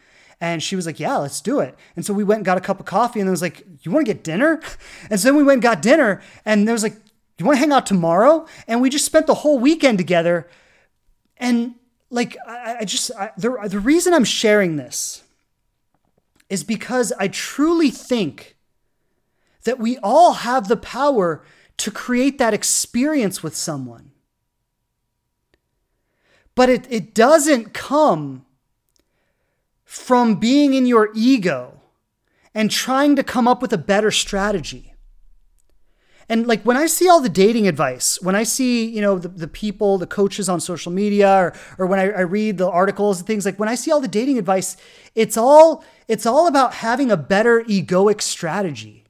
and she was like yeah let's do it. And so we went and got a cup of coffee and it was like you want to get dinner? And so then we went and got dinner and there was like you want to hang out tomorrow? And we just spent the whole weekend together. And like I, I just I, the, the reason I'm sharing this is because I truly think that we all have the power to create that experience with someone. But it, it doesn't come from being in your ego and trying to come up with a better strategy. And like when I see all the dating advice, when I see, you know, the, the people, the coaches on social media, or, or when I, I read the articles and things, like when I see all the dating advice, it's all it's all about having a better egoic strategy.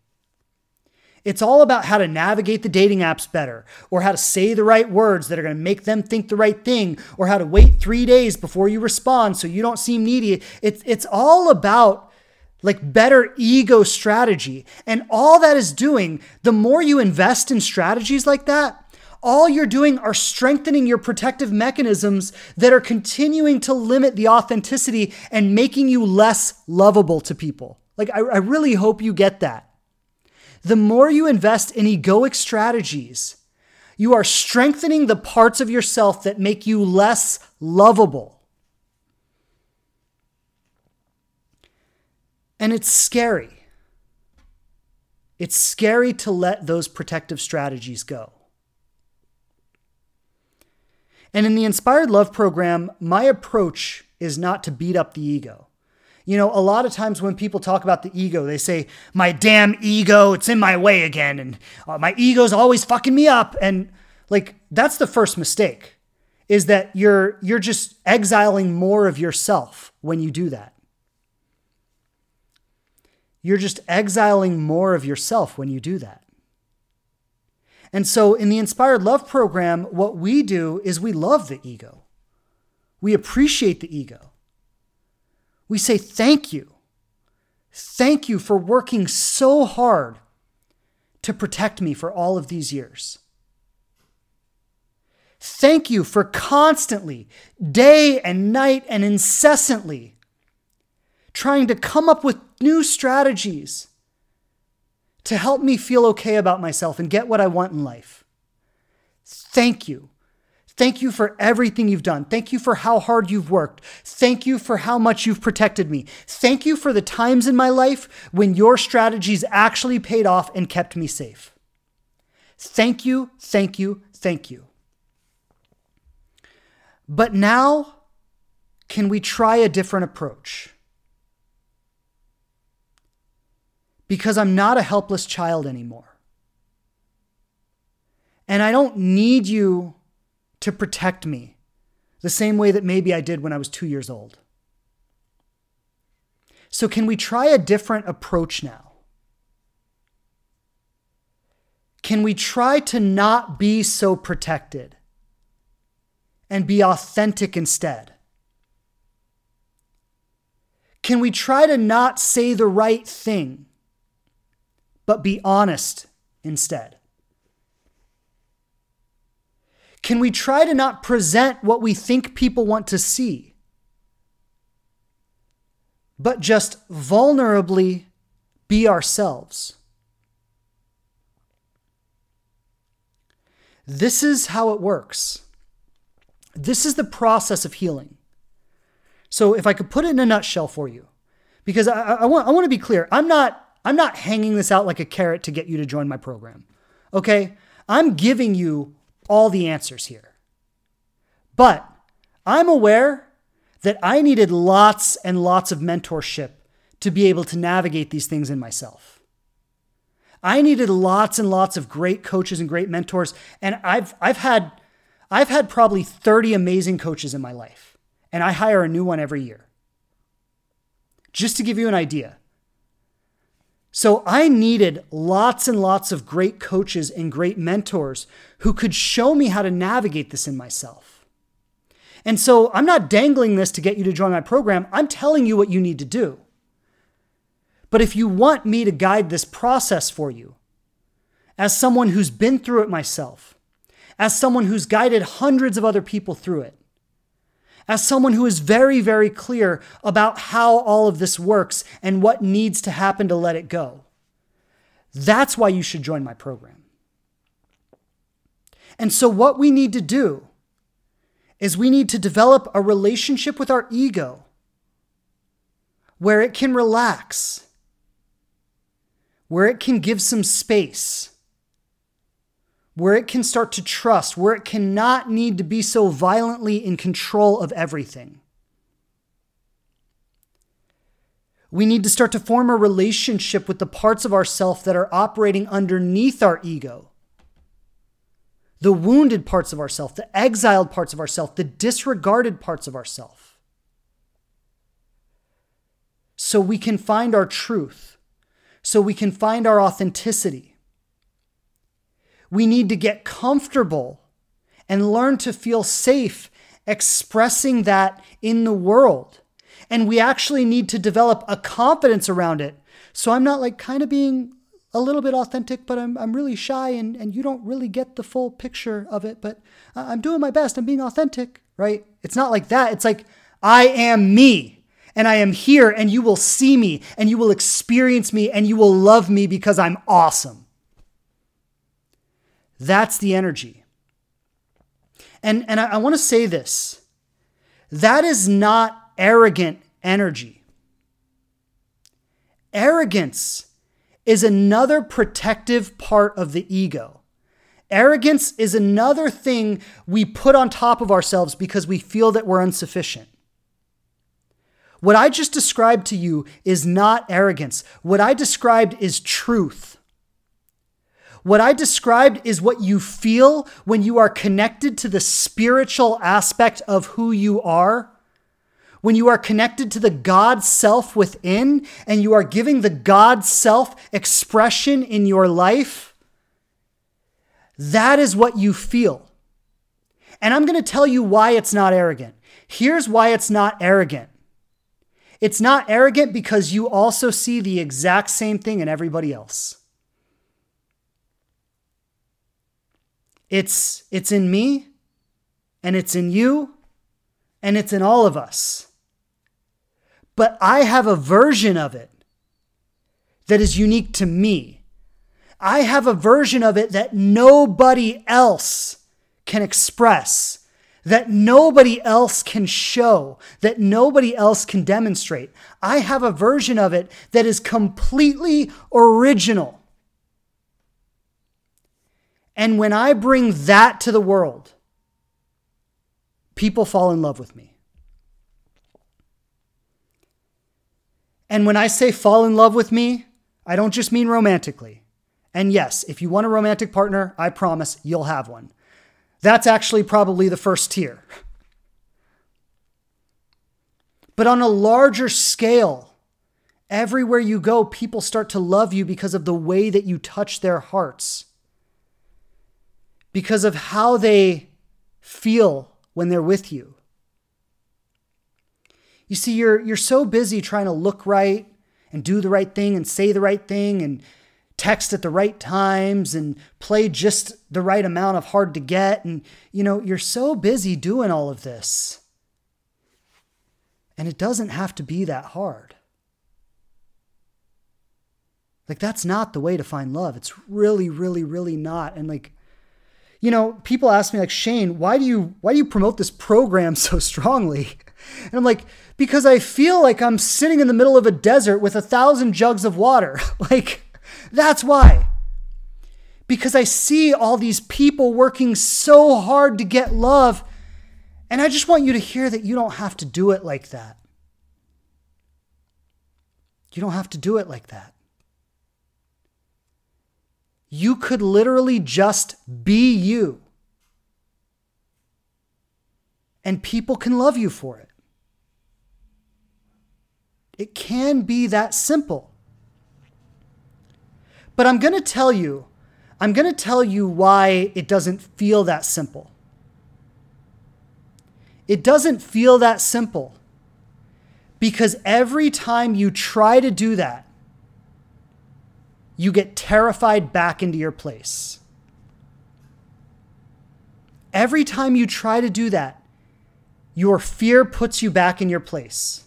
It's all about how to navigate the dating apps better, or how to say the right words that are going to make them think the right thing, or how to wait three days before you respond so you don't seem needy. It's, it's all about like better ego strategy. And all that is doing, the more you invest in strategies like that, all you're doing are strengthening your protective mechanisms that are continuing to limit the authenticity and making you less lovable to people. Like, I, I really hope you get that. The more you invest in egoic strategies, you are strengthening the parts of yourself that make you less lovable. And it's scary. It's scary to let those protective strategies go. And in the Inspired Love program, my approach is not to beat up the ego. You know, a lot of times when people talk about the ego, they say, my damn ego, it's in my way again. And uh, my ego's always fucking me up. And like, that's the first mistake is that you're, you're just exiling more of yourself when you do that. You're just exiling more of yourself when you do that. And so in the Inspired Love program, what we do is we love the ego. We appreciate the ego. We say, Thank you. Thank you for working so hard to protect me for all of these years. Thank you for constantly, day and night and incessantly, trying to come up with new strategies to help me feel okay about myself and get what I want in life. Thank you. Thank you for everything you've done. Thank you for how hard you've worked. Thank you for how much you've protected me. Thank you for the times in my life when your strategies actually paid off and kept me safe. Thank you, thank you, thank you. But now, can we try a different approach? because I'm not a helpless child anymore. And I don't need you to protect me the same way that maybe I did when I was two years old. So, can we try a different approach now? Can we try to not be so protected and be authentic instead? Can we try to not say the right thing but be honest instead? Can we try to not present what we think people want to see, but just vulnerably be ourselves? This is how it works. This is the process of healing. So, if I could put it in a nutshell for you, because I, I, want, I want to be clear, I'm not I'm not hanging this out like a carrot to get you to join my program. Okay? I'm giving you all the answers here. But I'm aware that I needed lots and lots of mentorship to be able to navigate these things in myself. I needed lots and lots of great coaches and great mentors and I've I've had I've had probably 30 amazing coaches in my life and I hire a new one every year. Just to give you an idea. So I needed lots and lots of great coaches and great mentors who could show me how to navigate this in myself. And so I'm not dangling this to get you to join my program. I'm telling you what you need to do. But if you want me to guide this process for you, as someone who's been through it myself, as someone who's guided hundreds of other people through it, as someone who is very, very clear about how all of this works and what needs to happen to let it go. That's why you should join my program. And so, what we need to do is we need to develop a relationship with our ego where it can relax, where it can give some space where it can start to trust, where it cannot need to be so violently in control of everything. We need to start to form a relationship with the parts of ourself that are operating underneath our ego. The wounded parts of ourself, the exiled parts of ourself, the disregarded parts of ourself. So we can find our truth, so we can find our authenticity we need to get comfortable and learn to feel safe expressing that in the world. And we actually need to develop a confidence around it. So I'm not like kind of being a little bit authentic, but I'm, I'm really shy and, and you don't really get the full picture of it. But I'm doing my best. I'm being authentic, right? It's not like that. It's like, I am me and I am here and you will see me and you will experience me and you will love me because I'm awesome. That's the energy. And, and I, I want to say this that is not arrogant energy. Arrogance is another protective part of the ego. Arrogance is another thing we put on top of ourselves because we feel that we're insufficient. What I just described to you is not arrogance. What I described is truth. What I described is what you feel when you are connected to the spiritual aspect of who you are. When you are connected to the God self within and you are giving the God self expression in your life, that is what you feel. And I'm going to tell you why it's not arrogant. Here's why it's not arrogant it's not arrogant because you also see the exact same thing in everybody else. It's, it's in me, and it's in you, and it's in all of us. But I have a version of it that is unique to me. I have a version of it that nobody else can express, that nobody else can show, that nobody else can demonstrate. I have a version of it that is completely original. And when I bring that to the world, people fall in love with me. And when I say fall in love with me, I don't just mean romantically. And yes, if you want a romantic partner, I promise you'll have one. That's actually probably the first tier. But on a larger scale, everywhere you go, people start to love you because of the way that you touch their hearts because of how they feel when they're with you. You see, you're, you're so busy trying to look right and do the right thing and say the right thing and text at the right times and play just the right amount of hard to get. And, you know, you're so busy doing all of this. And it doesn't have to be that hard. Like, that's not the way to find love. It's really, really, really not. And, like, you know, people ask me like, Shane, why do you why do you promote this program so strongly? And I'm like, because I feel like I'm sitting in the middle of a desert with a thousand jugs of water. like, that's why. Because I see all these people working so hard to get love. And I just want you to hear that you don't have to do it like that. You don't have to do it like that. You could literally just be you. And people can love you for it. It can be that simple. But I'm going to tell you, I'm going to tell you why it doesn't feel that simple. It doesn't feel that simple because every time you try to do that, you get terrified back into your place. Every time you try to do that, your fear puts you back in your place.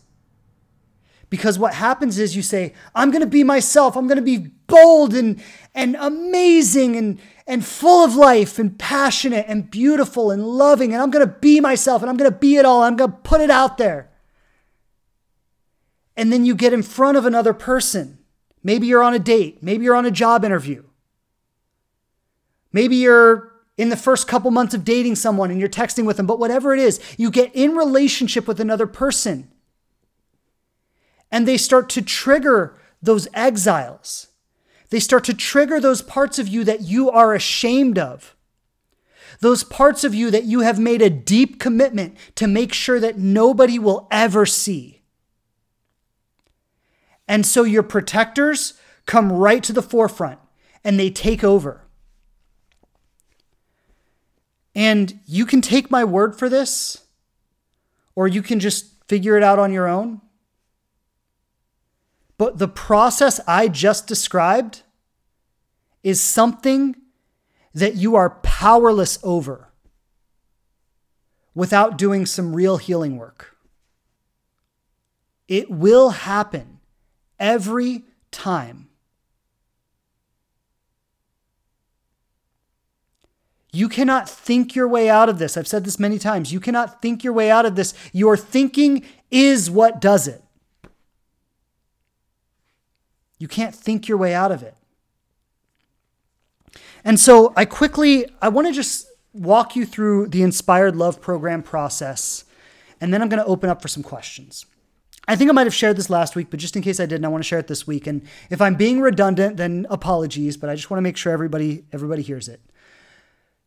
Because what happens is you say, I'm going to be myself. I'm going to be bold and, and amazing and, and full of life and passionate and beautiful and loving. And I'm going to be myself and I'm going to be it all. I'm going to put it out there. And then you get in front of another person Maybe you're on a date. Maybe you're on a job interview. Maybe you're in the first couple months of dating someone and you're texting with them, but whatever it is, you get in relationship with another person and they start to trigger those exiles. They start to trigger those parts of you that you are ashamed of. Those parts of you that you have made a deep commitment to make sure that nobody will ever see. And so your protectors come right to the forefront and they take over. And you can take my word for this, or you can just figure it out on your own. But the process I just described is something that you are powerless over without doing some real healing work. It will happen every time. You cannot think your way out of this. I've said this many times. You cannot think your way out of this. Your thinking is what does it. You can't think your way out of it. And so I quickly, I want to just walk you through the Inspired Love Program process, and then I'm going to open up for some questions. I think I might have shared this last week, but just in case I didn't, I want to share it this week. And if I'm being redundant, then apologies, but I just want to make sure everybody everybody hears it.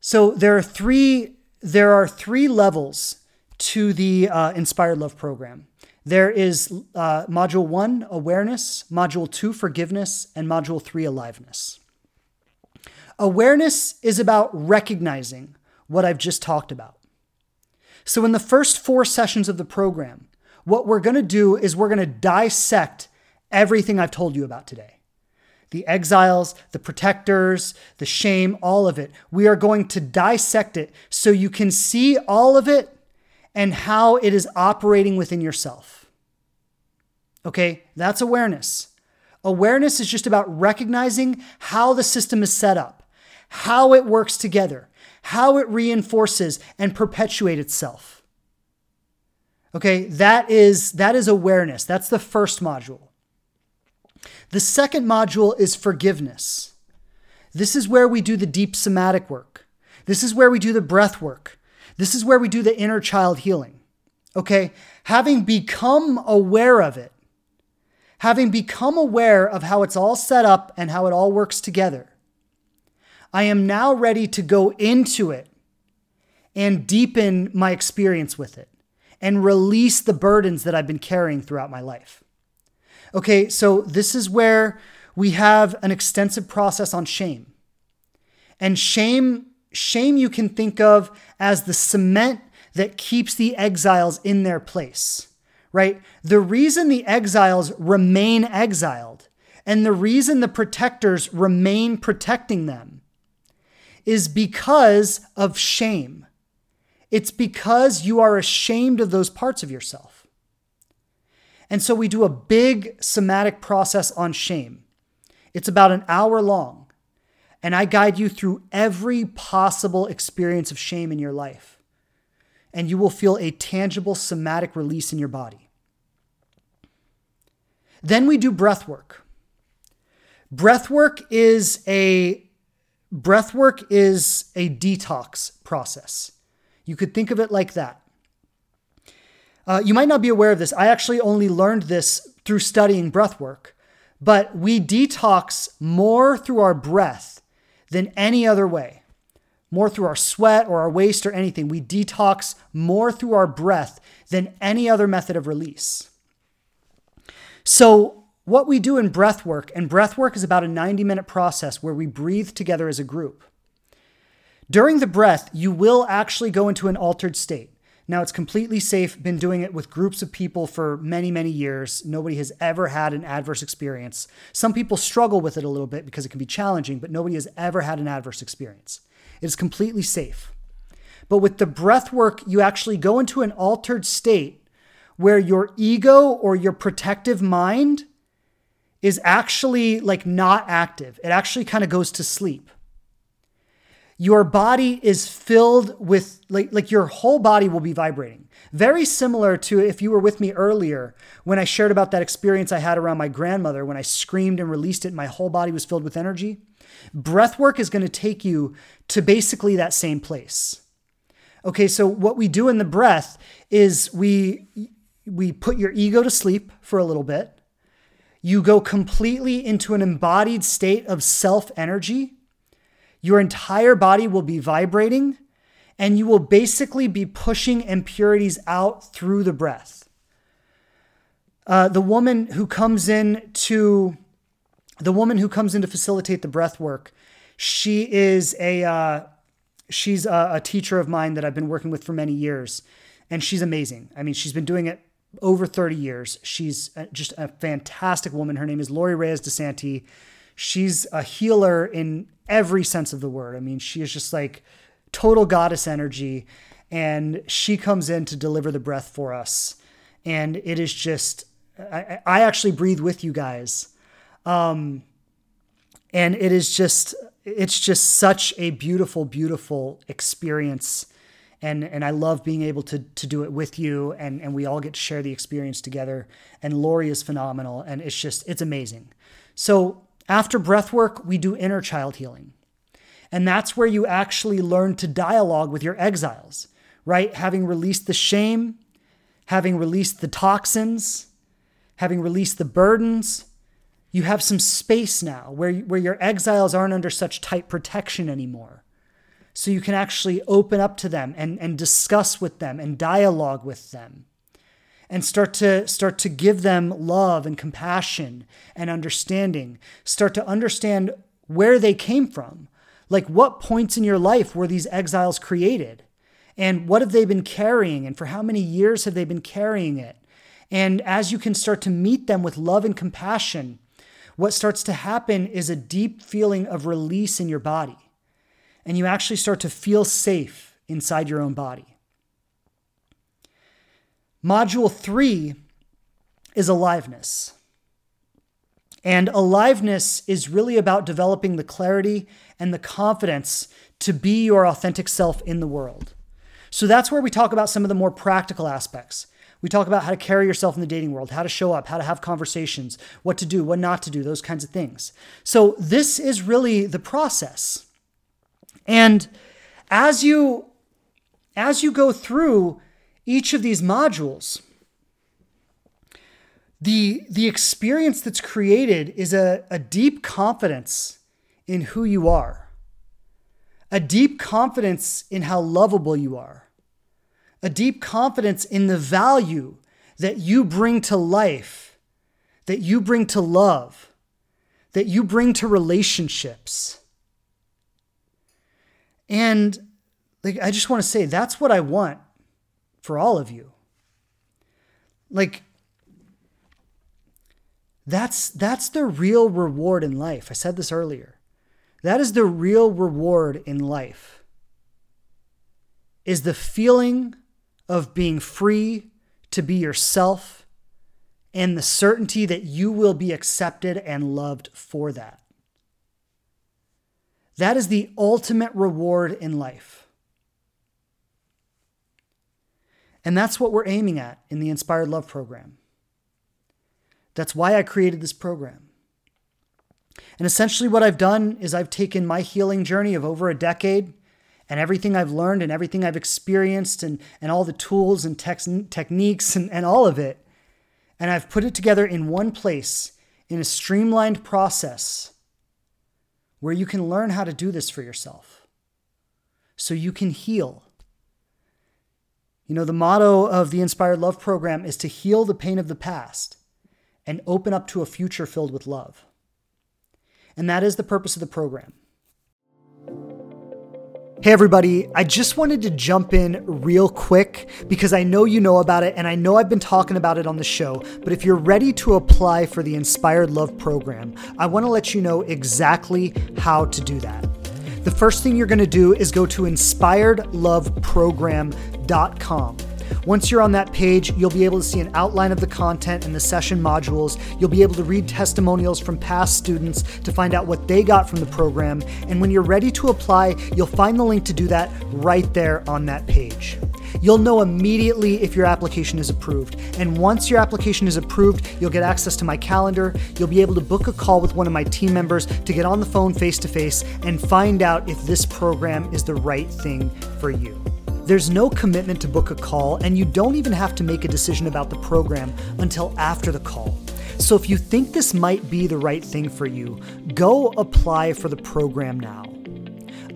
So there are three there are three levels to the uh, Inspired Love program. There is uh, module one, awareness, module two, forgiveness, and module three, aliveness. Awareness is about recognizing what I've just talked about. So, in the first four sessions of the program, what we're going to do is we're going to dissect everything I've told you about today the exiles, the protectors, the shame, all of it. We are going to dissect it so you can see all of it and how it is operating within yourself. Okay, that's awareness. Awareness is just about recognizing how the system is set up, how it works together, how it reinforces and perpetuates itself. Okay, that is that is awareness. That's the first module. The second module is forgiveness. This is where we do the deep somatic work. This is where we do the breath work. This is where we do the inner child healing. Okay? Having become aware of it, having become aware of how it's all set up and how it all works together, I am now ready to go into it and deepen my experience with it and release the burdens that I've been carrying throughout my life. Okay, so this is where we have an extensive process on shame. And shame shame you can think of as the cement that keeps the exiles in their place. Right? The reason the exiles remain exiled and the reason the protectors remain protecting them is because of shame. It's because you are ashamed of those parts of yourself. And so we do a big somatic process on shame. It's about an hour long, and I guide you through every possible experience of shame in your life. And you will feel a tangible somatic release in your body. Then we do breath work. Breath work is a breath work is a detox process. You could think of it like that. Uh, you might not be aware of this. I actually only learned this through studying breath work, but we detox more through our breath than any other way. More through our sweat or our waste or anything. We detox more through our breath than any other method of release. So, what we do in breath work, and breath work is about a 90 minute process where we breathe together as a group. During the breath, you will actually go into an altered state. Now, it's completely safe, been doing it with groups of people for many, many years. Nobody has ever had an adverse experience. Some people struggle with it a little bit because it can be challenging, but nobody has ever had an adverse experience. It is completely safe. But with the breath work, you actually go into an altered state where your ego or your protective mind is actually like not active. It actually kind of goes to sleep. Your body is filled with like like your whole body will be vibrating. Very similar to if you were with me earlier when I shared about that experience I had around my grandmother when I screamed and released it my whole body was filled with energy. Breath work is going to take you to basically that same place. Okay, so what we do in the breath is we we put your ego to sleep for a little bit you go completely into an embodied state of self energy. Your entire body will be vibrating, and you will basically be pushing impurities out through the breath. Uh, the woman who comes in to the woman who comes in to facilitate the breath work, she is a uh, she's a, a teacher of mine that I've been working with for many years, and she's amazing. I mean, she's been doing it over 30 years. She's just a fantastic woman. Her name is Lori Reyes DeSanti. She's a healer in every sense of the word. I mean, she is just like total goddess energy. And she comes in to deliver the breath for us. And it is just, I, I actually breathe with you guys. Um, and it is just, it's just such a beautiful, beautiful experience and and I love being able to to do it with you and and we all get to share the experience together and Lori is phenomenal and it's just it's amazing. So after breath work, we do inner child healing. And that's where you actually learn to dialogue with your exiles, right? Having released the shame, having released the toxins, having released the burdens, you have some space now where, where your exiles aren't under such tight protection anymore so you can actually open up to them and, and discuss with them and dialogue with them and start to start to give them love and compassion and understanding. Start to understand where they came from. Like what points in your life were these exiles created? And what have they been carrying? And for how many years have they been carrying it? And as you can start to meet them with love and compassion what starts to happen is a deep feeling of release in your body. And you actually start to feel safe inside your own body. Module three is aliveness. And aliveness is really about developing the clarity and the confidence to be your authentic self in the world. So that's where we talk about some of the more practical aspects. We talk about how to carry yourself in the dating world, how to show up, how to have conversations, what to do, what not to do, those kinds of things. So this is really the process. And as you as you go through each of these modules, the, the experience that's created is a, a deep confidence in who you are, a deep confidence in how lovable you are, a deep confidence in the value that you bring to life, that you bring to love, that you bring to relationships. And like I just want to say that's what I want for all of you. Like that's that's the real reward in life. I said this earlier. That is the real reward in life. Is the feeling of being free to be yourself and the certainty that you will be accepted and loved for that. That is the ultimate reward in life. And that's what we're aiming at in the Inspired Love program. That's why I created this program. And essentially, what I've done is I've taken my healing journey of over a decade and everything I've learned and everything I've experienced and, and all the tools and tex- techniques and, and all of it, and I've put it together in one place in a streamlined process where you can learn how to do this for yourself so you can heal. You know, the motto of the Inspired Love program is to heal the pain of the past and open up to a future filled with love. And that is the purpose of the program. Hey, everybody, I just wanted to jump in real quick because I know you know about it and I know I've been talking about it on the show. But if you're ready to apply for the Inspired Love program, I want to let you know exactly how to do that. The first thing you're going to do is go to inspiredloveprogram.com. Once you're on that page, you'll be able to see an outline of the content and the session modules. You'll be able to read testimonials from past students to find out what they got from the program. And when you're ready to apply, you'll find the link to do that right there on that page. You'll know immediately if your application is approved. And once your application is approved, you'll get access to my calendar. You'll be able to book a call with one of my team members to get on the phone face to face and find out if this program is the right thing for you. There's no commitment to book a call, and you don't even have to make a decision about the program until after the call. So if you think this might be the right thing for you, go apply for the program now.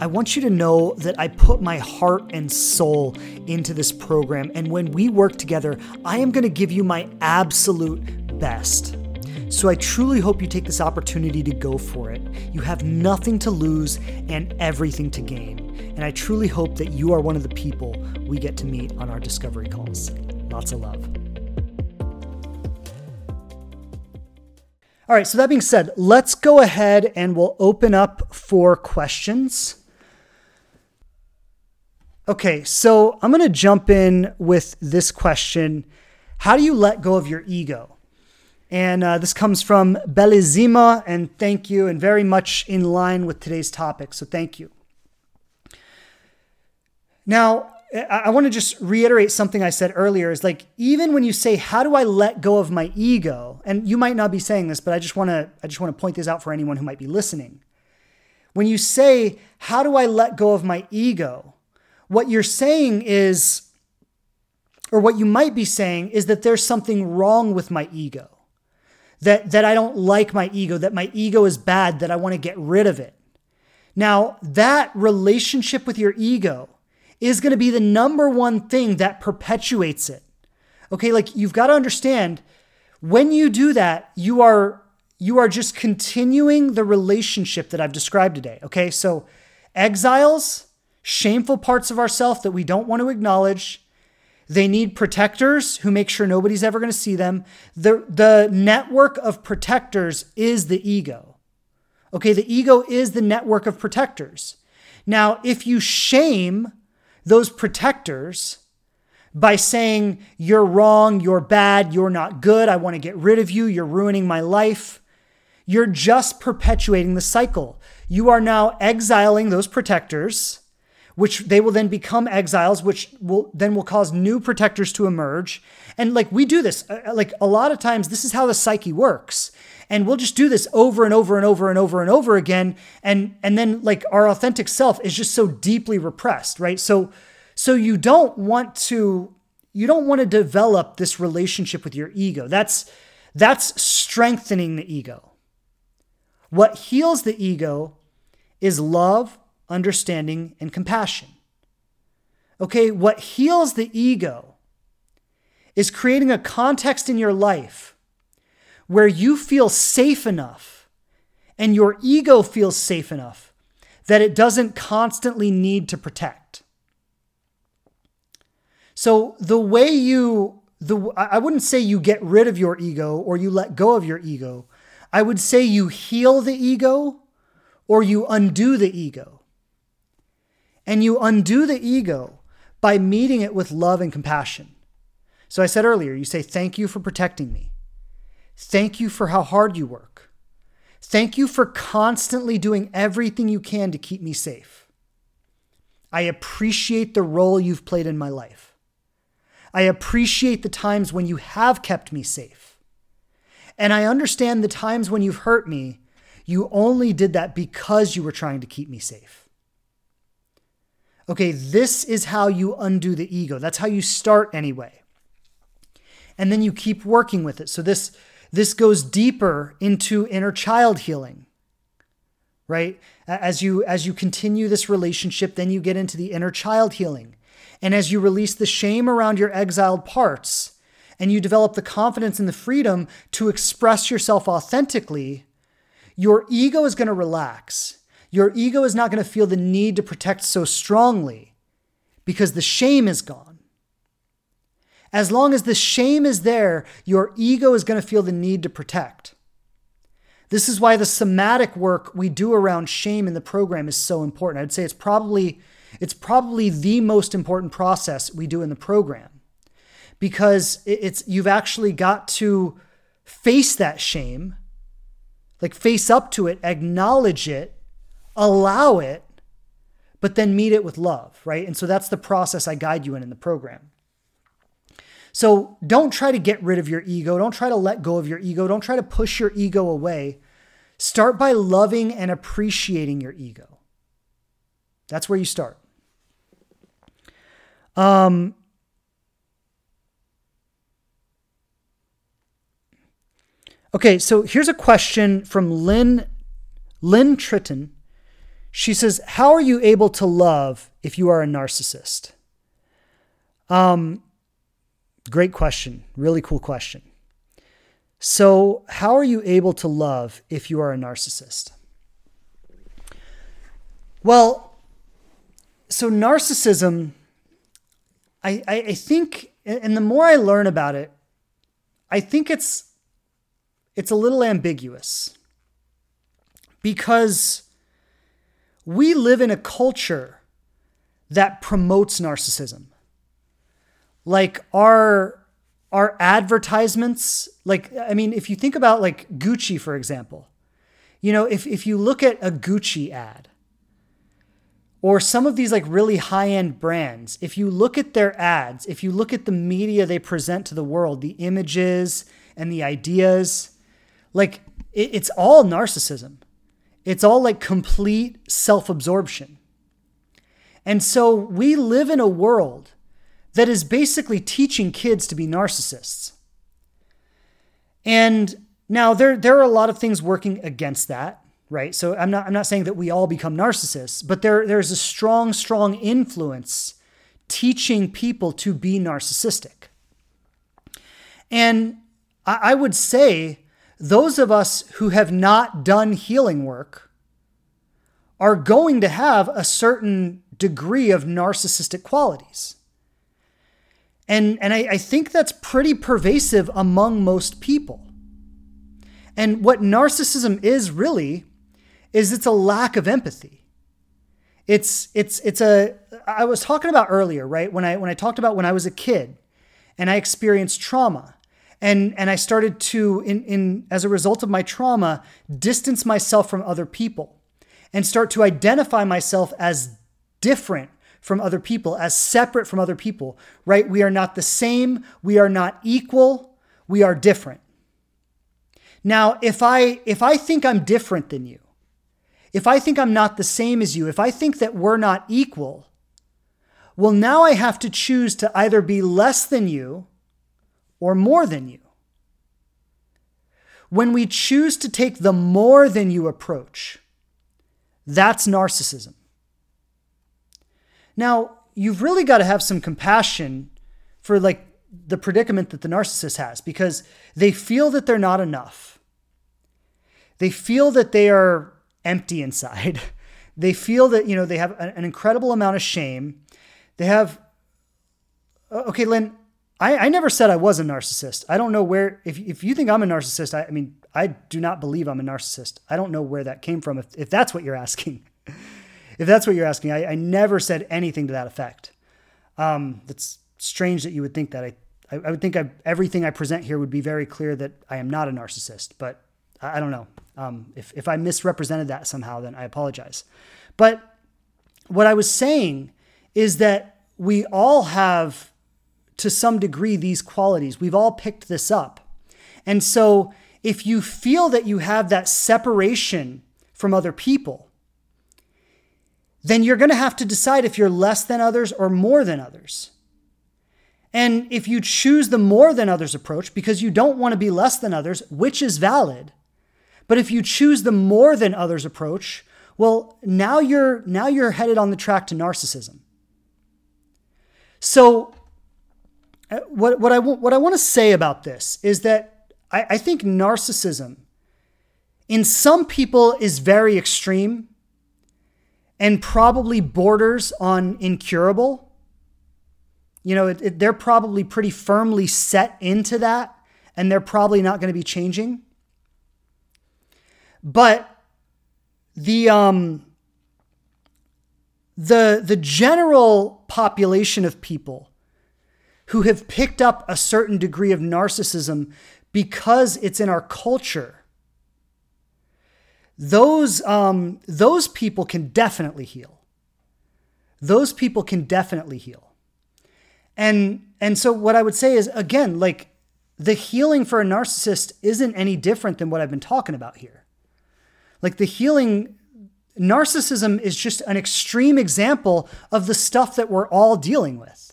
I want you to know that I put my heart and soul into this program, and when we work together, I am going to give you my absolute best. So I truly hope you take this opportunity to go for it. You have nothing to lose and everything to gain. And I truly hope that you are one of the people we get to meet on our discovery calls. Lots of love. All right, so that being said, let's go ahead and we'll open up for questions. Okay, so I'm going to jump in with this question How do you let go of your ego? And uh, this comes from Belizima, and thank you, and very much in line with today's topic. So thank you. Now, I want to just reiterate something I said earlier is like even when you say how do I let go of my ego and you might not be saying this but I just want to I just want to point this out for anyone who might be listening. When you say how do I let go of my ego what you're saying is or what you might be saying is that there's something wrong with my ego. That that I don't like my ego, that my ego is bad, that I want to get rid of it. Now, that relationship with your ego is going to be the number one thing that perpetuates it. Okay, like you've got to understand when you do that, you are you are just continuing the relationship that I've described today. Okay? So exiles, shameful parts of ourself that we don't want to acknowledge, they need protectors who make sure nobody's ever going to see them. The, the network of protectors is the ego. Okay, the ego is the network of protectors. Now, if you shame those protectors by saying, You're wrong, you're bad, you're not good, I want to get rid of you, you're ruining my life. You're just perpetuating the cycle. You are now exiling those protectors, which they will then become exiles, which will then will cause new protectors to emerge. And like we do this, uh, like a lot of times, this is how the psyche works. And we'll just do this over and over and over and over and over again. And and then like our authentic self is just so deeply repressed right? So so you don't want to you don't want to develop this relationship with your ego. That's that's strengthening the ego. What heals the ego is love understanding and compassion okay what heals the ego is creating a context in your life where you feel safe enough and your ego feels safe enough that it doesn't constantly need to protect. So the way you the I wouldn't say you get rid of your ego or you let go of your ego. I would say you heal the ego or you undo the ego. And you undo the ego by meeting it with love and compassion. So I said earlier, you say, Thank you for protecting me. Thank you for how hard you work. Thank you for constantly doing everything you can to keep me safe. I appreciate the role you've played in my life. I appreciate the times when you have kept me safe. And I understand the times when you've hurt me, you only did that because you were trying to keep me safe. Okay, this is how you undo the ego. That's how you start anyway. And then you keep working with it. So this this goes deeper into inner child healing. Right? As you as you continue this relationship, then you get into the inner child healing. And as you release the shame around your exiled parts and you develop the confidence and the freedom to express yourself authentically, your ego is going to relax. Your ego is not going to feel the need to protect so strongly because the shame is gone. As long as the shame is there, your ego is going to feel the need to protect. This is why the somatic work we do around shame in the program is so important. I'd say it's probably it's probably the most important process we do in the program because it's you've actually got to face that shame, like face up to it, acknowledge it, allow it, but then meet it with love, right? And so that's the process I guide you in in the program. So don't try to get rid of your ego. Don't try to let go of your ego. Don't try to push your ego away. Start by loving and appreciating your ego. That's where you start. Um, okay, so here's a question from Lynn Lynn Tritton. She says, "How are you able to love if you are a narcissist?" Um, Great question. Really cool question. So, how are you able to love if you are a narcissist? Well, so narcissism, I, I, think, and the more I learn about it, I think it's it's a little ambiguous because we live in a culture that promotes narcissism. Like our our advertisements, like I mean, if you think about like Gucci, for example, you know, if, if you look at a Gucci ad or some of these like really high-end brands, if you look at their ads, if you look at the media they present to the world, the images and the ideas, like it, it's all narcissism. It's all like complete self-absorption. And so we live in a world that is basically teaching kids to be narcissists. And now there there are a lot of things working against that, right? So I'm not I'm not saying that we all become narcissists, but there there's a strong strong influence teaching people to be narcissistic. And I, I would say those of us who have not done healing work are going to have a certain degree of narcissistic qualities. And, and I, I think that's pretty pervasive among most people. And what narcissism is really is it's a lack of empathy. It's it's it's a I was talking about earlier, right? When I when I talked about when I was a kid and I experienced trauma and and I started to in in as a result of my trauma distance myself from other people and start to identify myself as different from other people, as separate from other people, right? We are not the same, we are not equal, we are different. Now, if I if I think I'm different than you, if I think I'm not the same as you, if I think that we're not equal, well now I have to choose to either be less than you or more than you. When we choose to take the more than you approach, that's narcissism. Now, you've really got to have some compassion for like the predicament that the narcissist has because they feel that they're not enough. They feel that they are empty inside. They feel that, you know, they have an incredible amount of shame. They have, okay, Lynn, I, I never said I was a narcissist. I don't know where, if, if you think I'm a narcissist, I, I mean, I do not believe I'm a narcissist. I don't know where that came from, if, if that's what you're asking. if that's what you're asking, I, I never said anything to that effect. Um, it's strange that you would think that. I, I, I would think I, everything I present here would be very clear that I am not a narcissist, but I, I don't know. Um, if, if I misrepresented that somehow, then I apologize. But what I was saying is that we all have, to some degree, these qualities. We've all picked this up. And so if you feel that you have that separation from other people, then you're going to have to decide if you're less than others or more than others. And if you choose the more than others approach because you don't want to be less than others, which is valid, but if you choose the more than others approach, well, now you're now you're headed on the track to narcissism. So what, what I what I want to say about this is that I, I think narcissism in some people is very extreme and probably borders on incurable. You know, it, it, they're probably pretty firmly set into that, and they're probably not going to be changing. But the um, the the general population of people who have picked up a certain degree of narcissism because it's in our culture those um, those people can definitely heal. Those people can definitely heal. And and so what I would say is again, like the healing for a narcissist isn't any different than what I've been talking about here. Like the healing narcissism is just an extreme example of the stuff that we're all dealing with.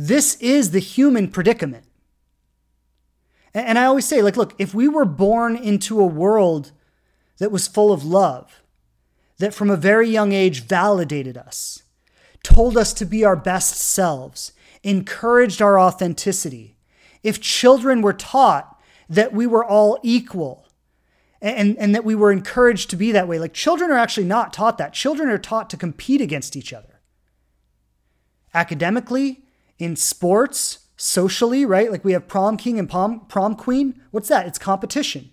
This is the human predicament. And I always say, like, look, if we were born into a world that was full of love, that from a very young age validated us, told us to be our best selves, encouraged our authenticity, if children were taught that we were all equal and, and that we were encouraged to be that way, like children are actually not taught that. Children are taught to compete against each other. Academically, in sports, socially, right? Like we have prom king and prom, prom queen. What's that? It's competition,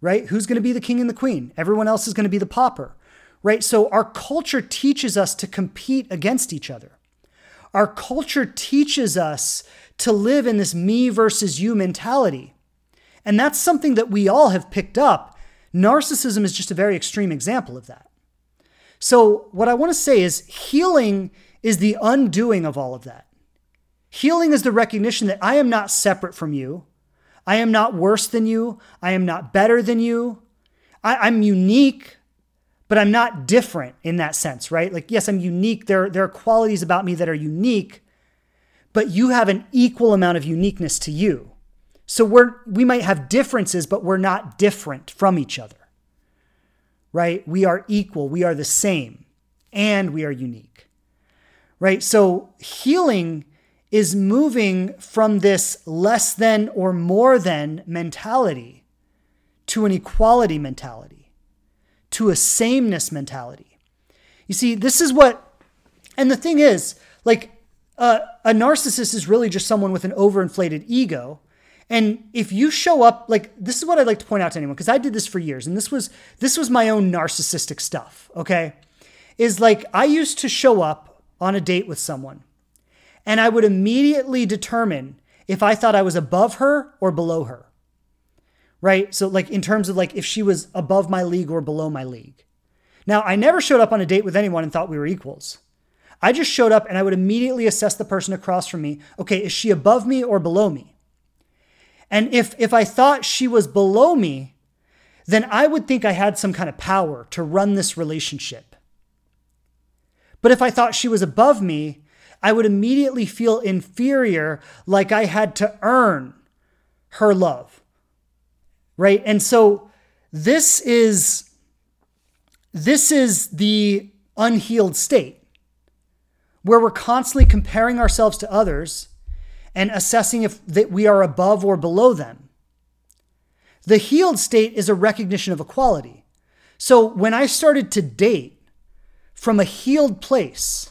right? Who's going to be the king and the queen? Everyone else is going to be the pauper, right? So our culture teaches us to compete against each other. Our culture teaches us to live in this me versus you mentality. And that's something that we all have picked up. Narcissism is just a very extreme example of that. So, what I want to say is healing is the undoing of all of that. Healing is the recognition that I am not separate from you. I am not worse than you. I am not better than you. I, am unique, but I'm not different in that sense, right? Like, yes, I'm unique. There, there are qualities about me that are unique, but you have an equal amount of uniqueness to you. So we're we might have differences, but we're not different from each other. Right? We are equal, we are the same, and we are unique. Right? So healing is moving from this less than or more than mentality to an equality mentality, to a sameness mentality. You see, this is what, and the thing is, like, uh, a narcissist is really just someone with an overinflated ego. And if you show up like this is what I'd like to point out to anyone because I did this for years and this was this was my own narcissistic stuff, okay? Is like I used to show up on a date with someone and I would immediately determine if I thought I was above her or below her. Right? So, like, in terms of like if she was above my league or below my league. Now, I never showed up on a date with anyone and thought we were equals. I just showed up and I would immediately assess the person across from me. Okay, is she above me or below me? And if, if I thought she was below me, then I would think I had some kind of power to run this relationship. But if I thought she was above me, I would immediately feel inferior, like I had to earn her love. Right? And so this is this is the unhealed state where we're constantly comparing ourselves to others and assessing if that we are above or below them. The healed state is a recognition of equality. So when I started to date from a healed place,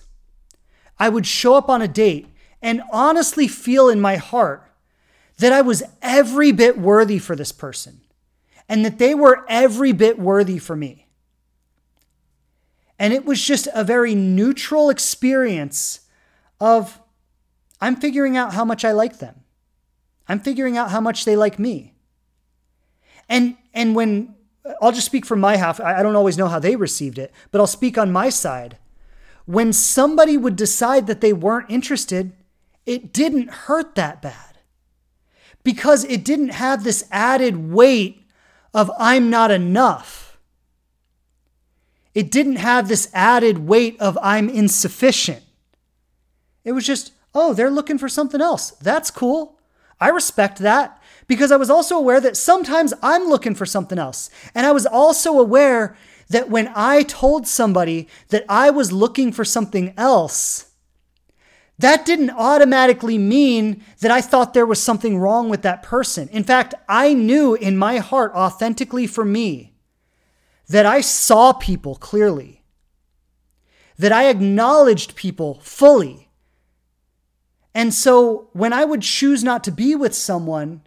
I would show up on a date and honestly feel in my heart that I was every bit worthy for this person and that they were every bit worthy for me. And it was just a very neutral experience of I'm figuring out how much I like them. I'm figuring out how much they like me. And and when I'll just speak from my half, I don't always know how they received it, but I'll speak on my side when somebody would decide that they weren't interested, it didn't hurt that bad because it didn't have this added weight of I'm not enough. It didn't have this added weight of I'm insufficient. It was just, oh, they're looking for something else. That's cool. I respect that because I was also aware that sometimes I'm looking for something else. And I was also aware that when I told somebody that I was looking for something else, that didn't automatically mean that I thought there was something wrong with that person. In fact, I knew in my heart, authentically for me, that I saw people clearly, that I acknowledged people fully. And so when I would choose not to be with someone,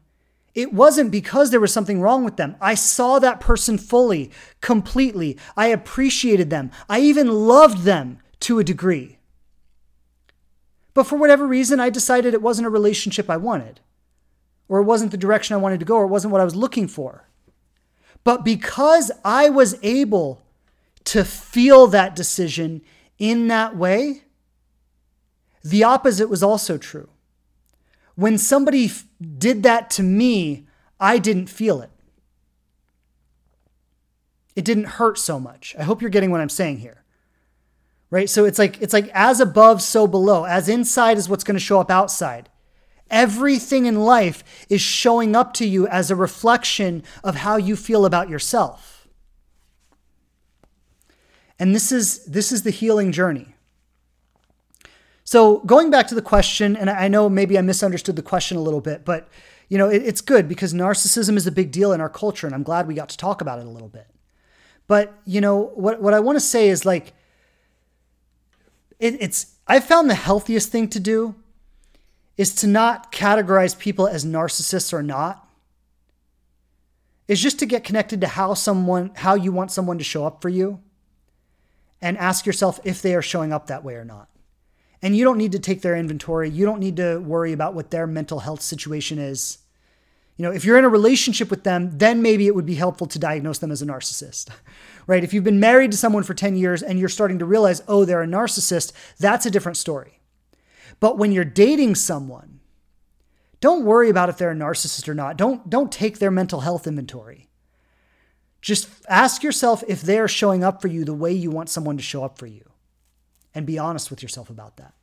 it wasn't because there was something wrong with them. I saw that person fully, completely. I appreciated them. I even loved them to a degree. But for whatever reason, I decided it wasn't a relationship I wanted, or it wasn't the direction I wanted to go, or it wasn't what I was looking for. But because I was able to feel that decision in that way, the opposite was also true. When somebody f- did that to me, I didn't feel it. It didn't hurt so much. I hope you're getting what I'm saying here. Right? So it's like it's like as above so below. As inside is what's going to show up outside. Everything in life is showing up to you as a reflection of how you feel about yourself. And this is this is the healing journey. So going back to the question, and I know maybe I misunderstood the question a little bit, but you know it, it's good because narcissism is a big deal in our culture, and I'm glad we got to talk about it a little bit. But you know what what I want to say is like it, it's I found the healthiest thing to do is to not categorize people as narcissists or not. Is just to get connected to how someone how you want someone to show up for you and ask yourself if they are showing up that way or not. And you don't need to take their inventory. You don't need to worry about what their mental health situation is. You know, if you're in a relationship with them, then maybe it would be helpful to diagnose them as a narcissist. Right? If you've been married to someone for 10 years and you're starting to realize, "Oh, they're a narcissist," that's a different story. But when you're dating someone, don't worry about if they're a narcissist or not. Don't don't take their mental health inventory. Just ask yourself if they're showing up for you the way you want someone to show up for you. And be honest with yourself about that.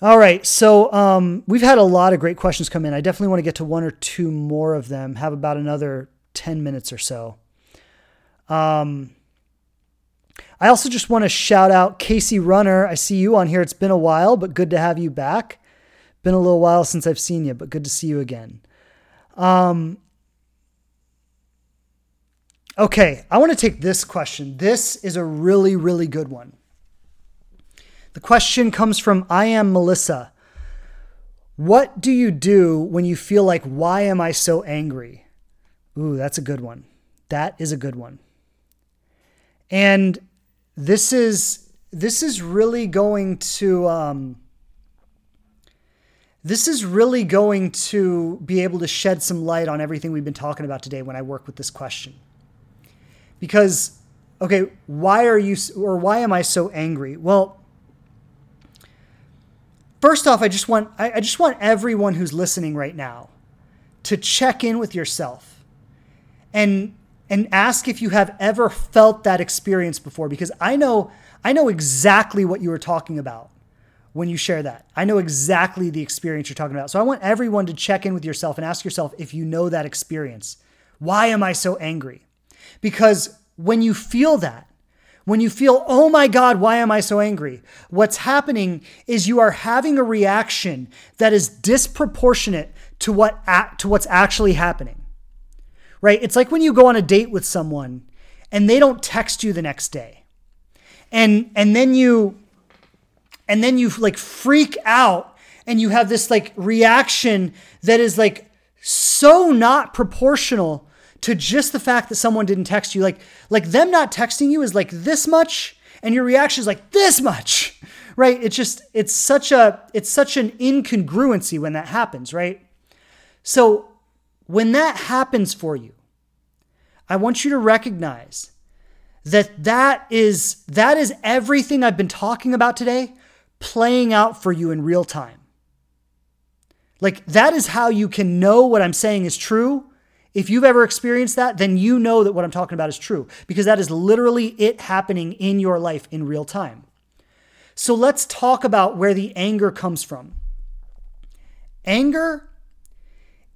All right, so um, we've had a lot of great questions come in. I definitely want to get to one or two more of them. Have about another ten minutes or so. Um, I also just want to shout out Casey Runner. I see you on here. It's been a while, but good to have you back. Been a little while since I've seen you, but good to see you again. Um, okay, I want to take this question. This is a really, really good one. The question comes from I am Melissa. What do you do when you feel like, why am I so angry? Ooh, that's a good one. That is a good one. And this is this is really going to um, this is really going to be able to shed some light on everything we've been talking about today when I work with this question. Because okay, why are you or why am I so angry? Well, First off, I just want I, I just want everyone who's listening right now to check in with yourself and and ask if you have ever felt that experience before because I know I know exactly what you were talking about when you share that. I know exactly the experience you're talking about. So I want everyone to check in with yourself and ask yourself if you know that experience. Why am I so angry? Because when you feel that, when you feel, oh my God, why am I so angry? What's happening is you are having a reaction that is disproportionate to what to what's actually happening. Right? It's like when you go on a date with someone and they don't text you the next day. And and then you and then you like freak out and you have this like reaction that is like so not proportional to just the fact that someone didn't text you. Like, like them not texting you is like this much, and your reaction is like this much, right? It's just, it's such a, it's such an incongruency when that happens, right? So when that happens for you, I want you to recognize that that is that is everything I've been talking about today playing out for you in real time. Like that is how you can know what I'm saying is true if you've ever experienced that, then you know that what I'm talking about is true because that is literally it happening in your life in real time. So let's talk about where the anger comes from. Anger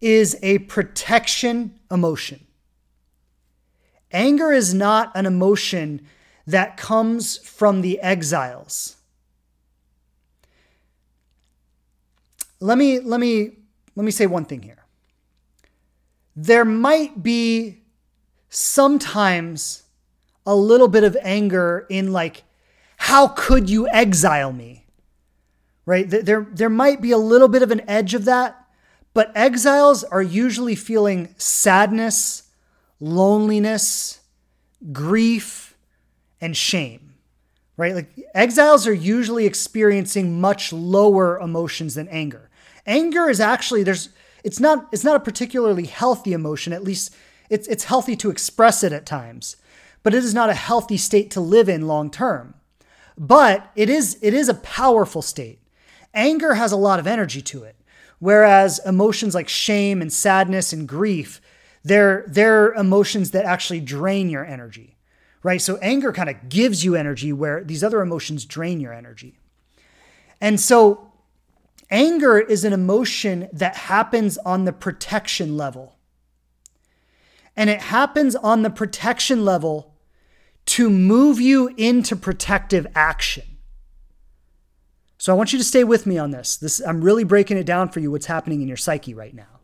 is a protection emotion. Anger is not an emotion that comes from the exiles. Let me let me let me say one thing here there might be sometimes a little bit of anger in like, how could you exile me? Right? There, there might be a little bit of an edge of that, but exiles are usually feeling sadness, loneliness, grief, and shame. Right? Like exiles are usually experiencing much lower emotions than anger. Anger is actually, there's, it's not it's not a particularly healthy emotion. At least it's it's healthy to express it at times, but it is not a healthy state to live in long term. But it is it is a powerful state. Anger has a lot of energy to it, whereas emotions like shame and sadness and grief, they're they're emotions that actually drain your energy. Right? So anger kind of gives you energy where these other emotions drain your energy. And so Anger is an emotion that happens on the protection level. And it happens on the protection level to move you into protective action. So I want you to stay with me on this. This I'm really breaking it down for you what's happening in your psyche right now.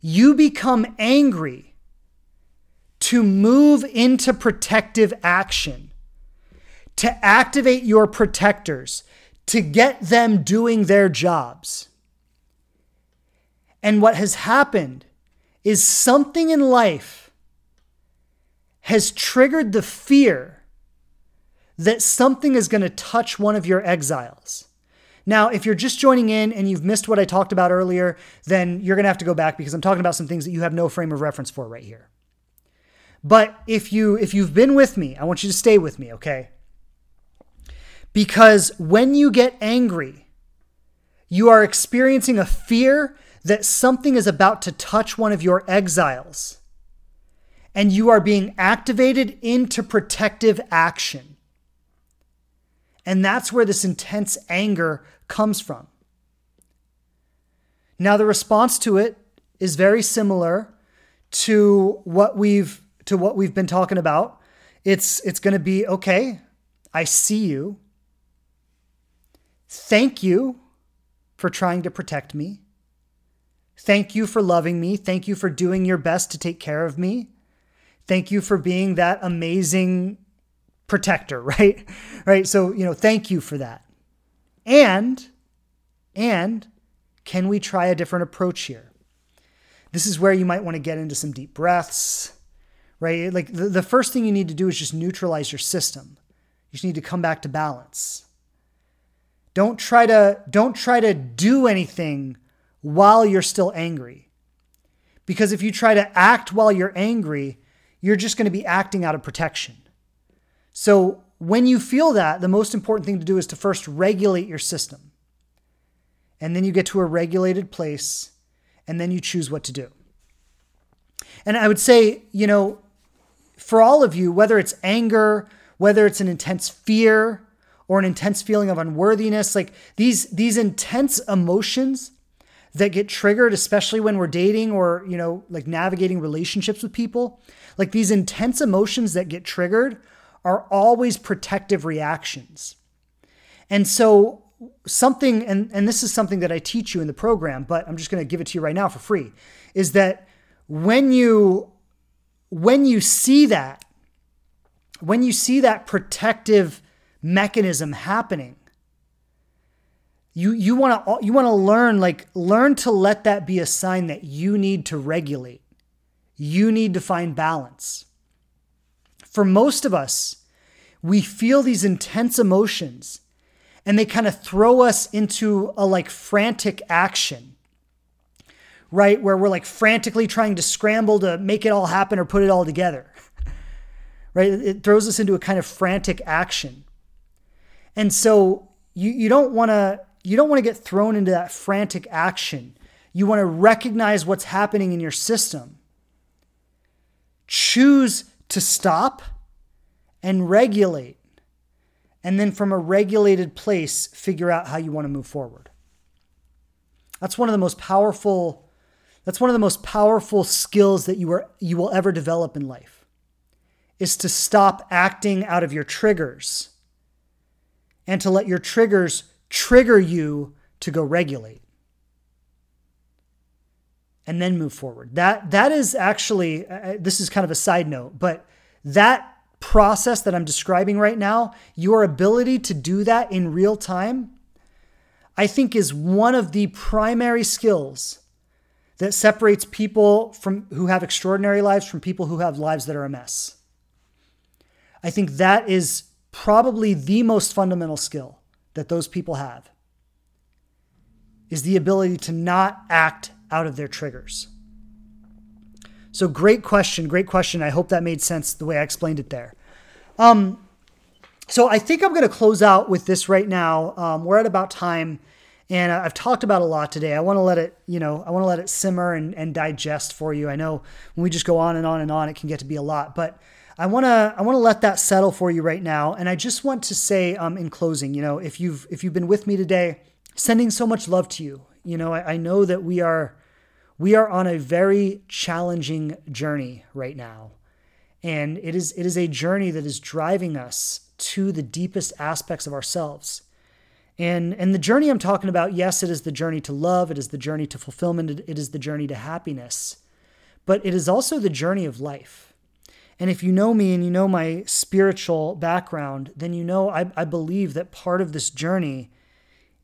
You become angry to move into protective action, to activate your protectors, to get them doing their jobs. And what has happened is something in life has triggered the fear that something is going to touch one of your exiles. Now, if you're just joining in and you've missed what I talked about earlier, then you're going to have to go back because I'm talking about some things that you have no frame of reference for right here. But if you if you've been with me, I want you to stay with me, okay? Because when you get angry, you are experiencing a fear that something is about to touch one of your exiles. And you are being activated into protective action. And that's where this intense anger comes from. Now, the response to it is very similar to what we've to what we've been talking about. It's it's going to be okay. I see you. Thank you for trying to protect me. Thank you for loving me. Thank you for doing your best to take care of me. Thank you for being that amazing protector, right? Right? So, you know, thank you for that. And and can we try a different approach here? This is where you might want to get into some deep breaths, right? Like the, the first thing you need to do is just neutralize your system. You just need to come back to balance. Don't try to don't try to do anything while you're still angry. Because if you try to act while you're angry, you're just going to be acting out of protection. So, when you feel that, the most important thing to do is to first regulate your system. And then you get to a regulated place, and then you choose what to do. And I would say, you know, for all of you, whether it's anger, whether it's an intense fear, or an intense feeling of unworthiness, like these these intense emotions that get triggered especially when we're dating or, you know, like navigating relationships with people, like these intense emotions that get triggered are always protective reactions. And so something and and this is something that I teach you in the program, but I'm just going to give it to you right now for free, is that when you when you see that when you see that protective mechanism happening. You you want to you want to learn like learn to let that be a sign that you need to regulate. You need to find balance. For most of us we feel these intense emotions and they kind of throw us into a like frantic action right? Where we're like frantically trying to scramble to make it all happen or put it all together right? It throws us into a kind of frantic action and so you you don't want to you don't want to get thrown into that frantic action you want to recognize what's happening in your system choose to stop and regulate. And then from a regulated place, figure out how you want to move forward. That's one of the most powerful that's one of the most powerful skills that you are you will ever develop in life. Is to stop acting out of your triggers and to let your triggers trigger you to go regulate and then move forward. That that is actually uh, this is kind of a side note, but that process that I'm describing right now, your ability to do that in real time, I think is one of the primary skills that separates people from who have extraordinary lives from people who have lives that are a mess. I think that is probably the most fundamental skill that those people have is the ability to not act out of their triggers. So great question, great question. I hope that made sense the way I explained it there. Um, so I think I'm going to close out with this right now. Um, we're at about time, and I've talked about a lot today. I want to let it, you know, I want to let it simmer and, and digest for you. I know when we just go on and on and on, it can get to be a lot, but I want to I want to let that settle for you right now. And I just want to say um, in closing, you know, if you've if you've been with me today, sending so much love to you. You know, I, I know that we are we are on a very challenging journey right now. And it is it is a journey that is driving us to the deepest aspects of ourselves. And and the journey I'm talking about, yes, it is the journey to love, it is the journey to fulfillment, it is the journey to happiness. But it is also the journey of life. And if you know me and you know my spiritual background, then you know I, I believe that part of this journey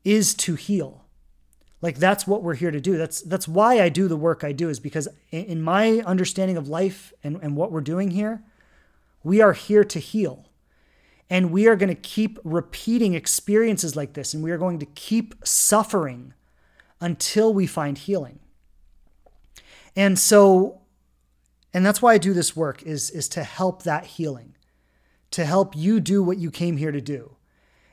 is to heal. Like that's what we're here to do. That's that's why I do the work I do is because in my understanding of life and, and what we're doing here, we are here to heal. And we are going to keep repeating experiences like this, and we are going to keep suffering until we find healing. And so, and that's why I do this work is, is to help that healing, to help you do what you came here to do.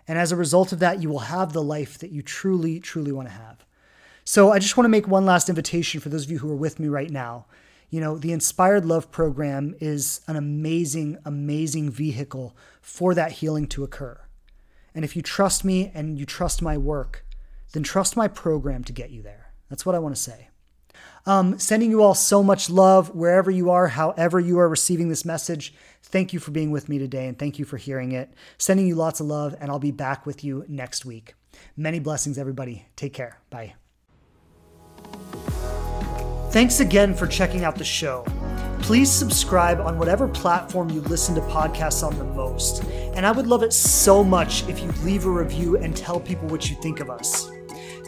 And as a result of that, you will have the life that you truly, truly want to have. So I just want to make one last invitation for those of you who are with me right now. You know, the Inspired Love program is an amazing, amazing vehicle for that healing to occur. And if you trust me and you trust my work, then trust my program to get you there. That's what I want to say. Um, sending you all so much love wherever you are, however you are receiving this message. Thank you for being with me today and thank you for hearing it. Sending you lots of love, and I'll be back with you next week. Many blessings, everybody. Take care. Bye. Thanks again for checking out the show. Please subscribe on whatever platform you listen to podcasts on the most. And I would love it so much if you leave a review and tell people what you think of us.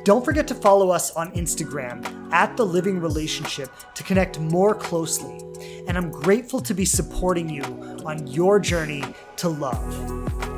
Don't forget to follow us on Instagram at The Living Relationship to connect more closely. And I'm grateful to be supporting you on your journey to love.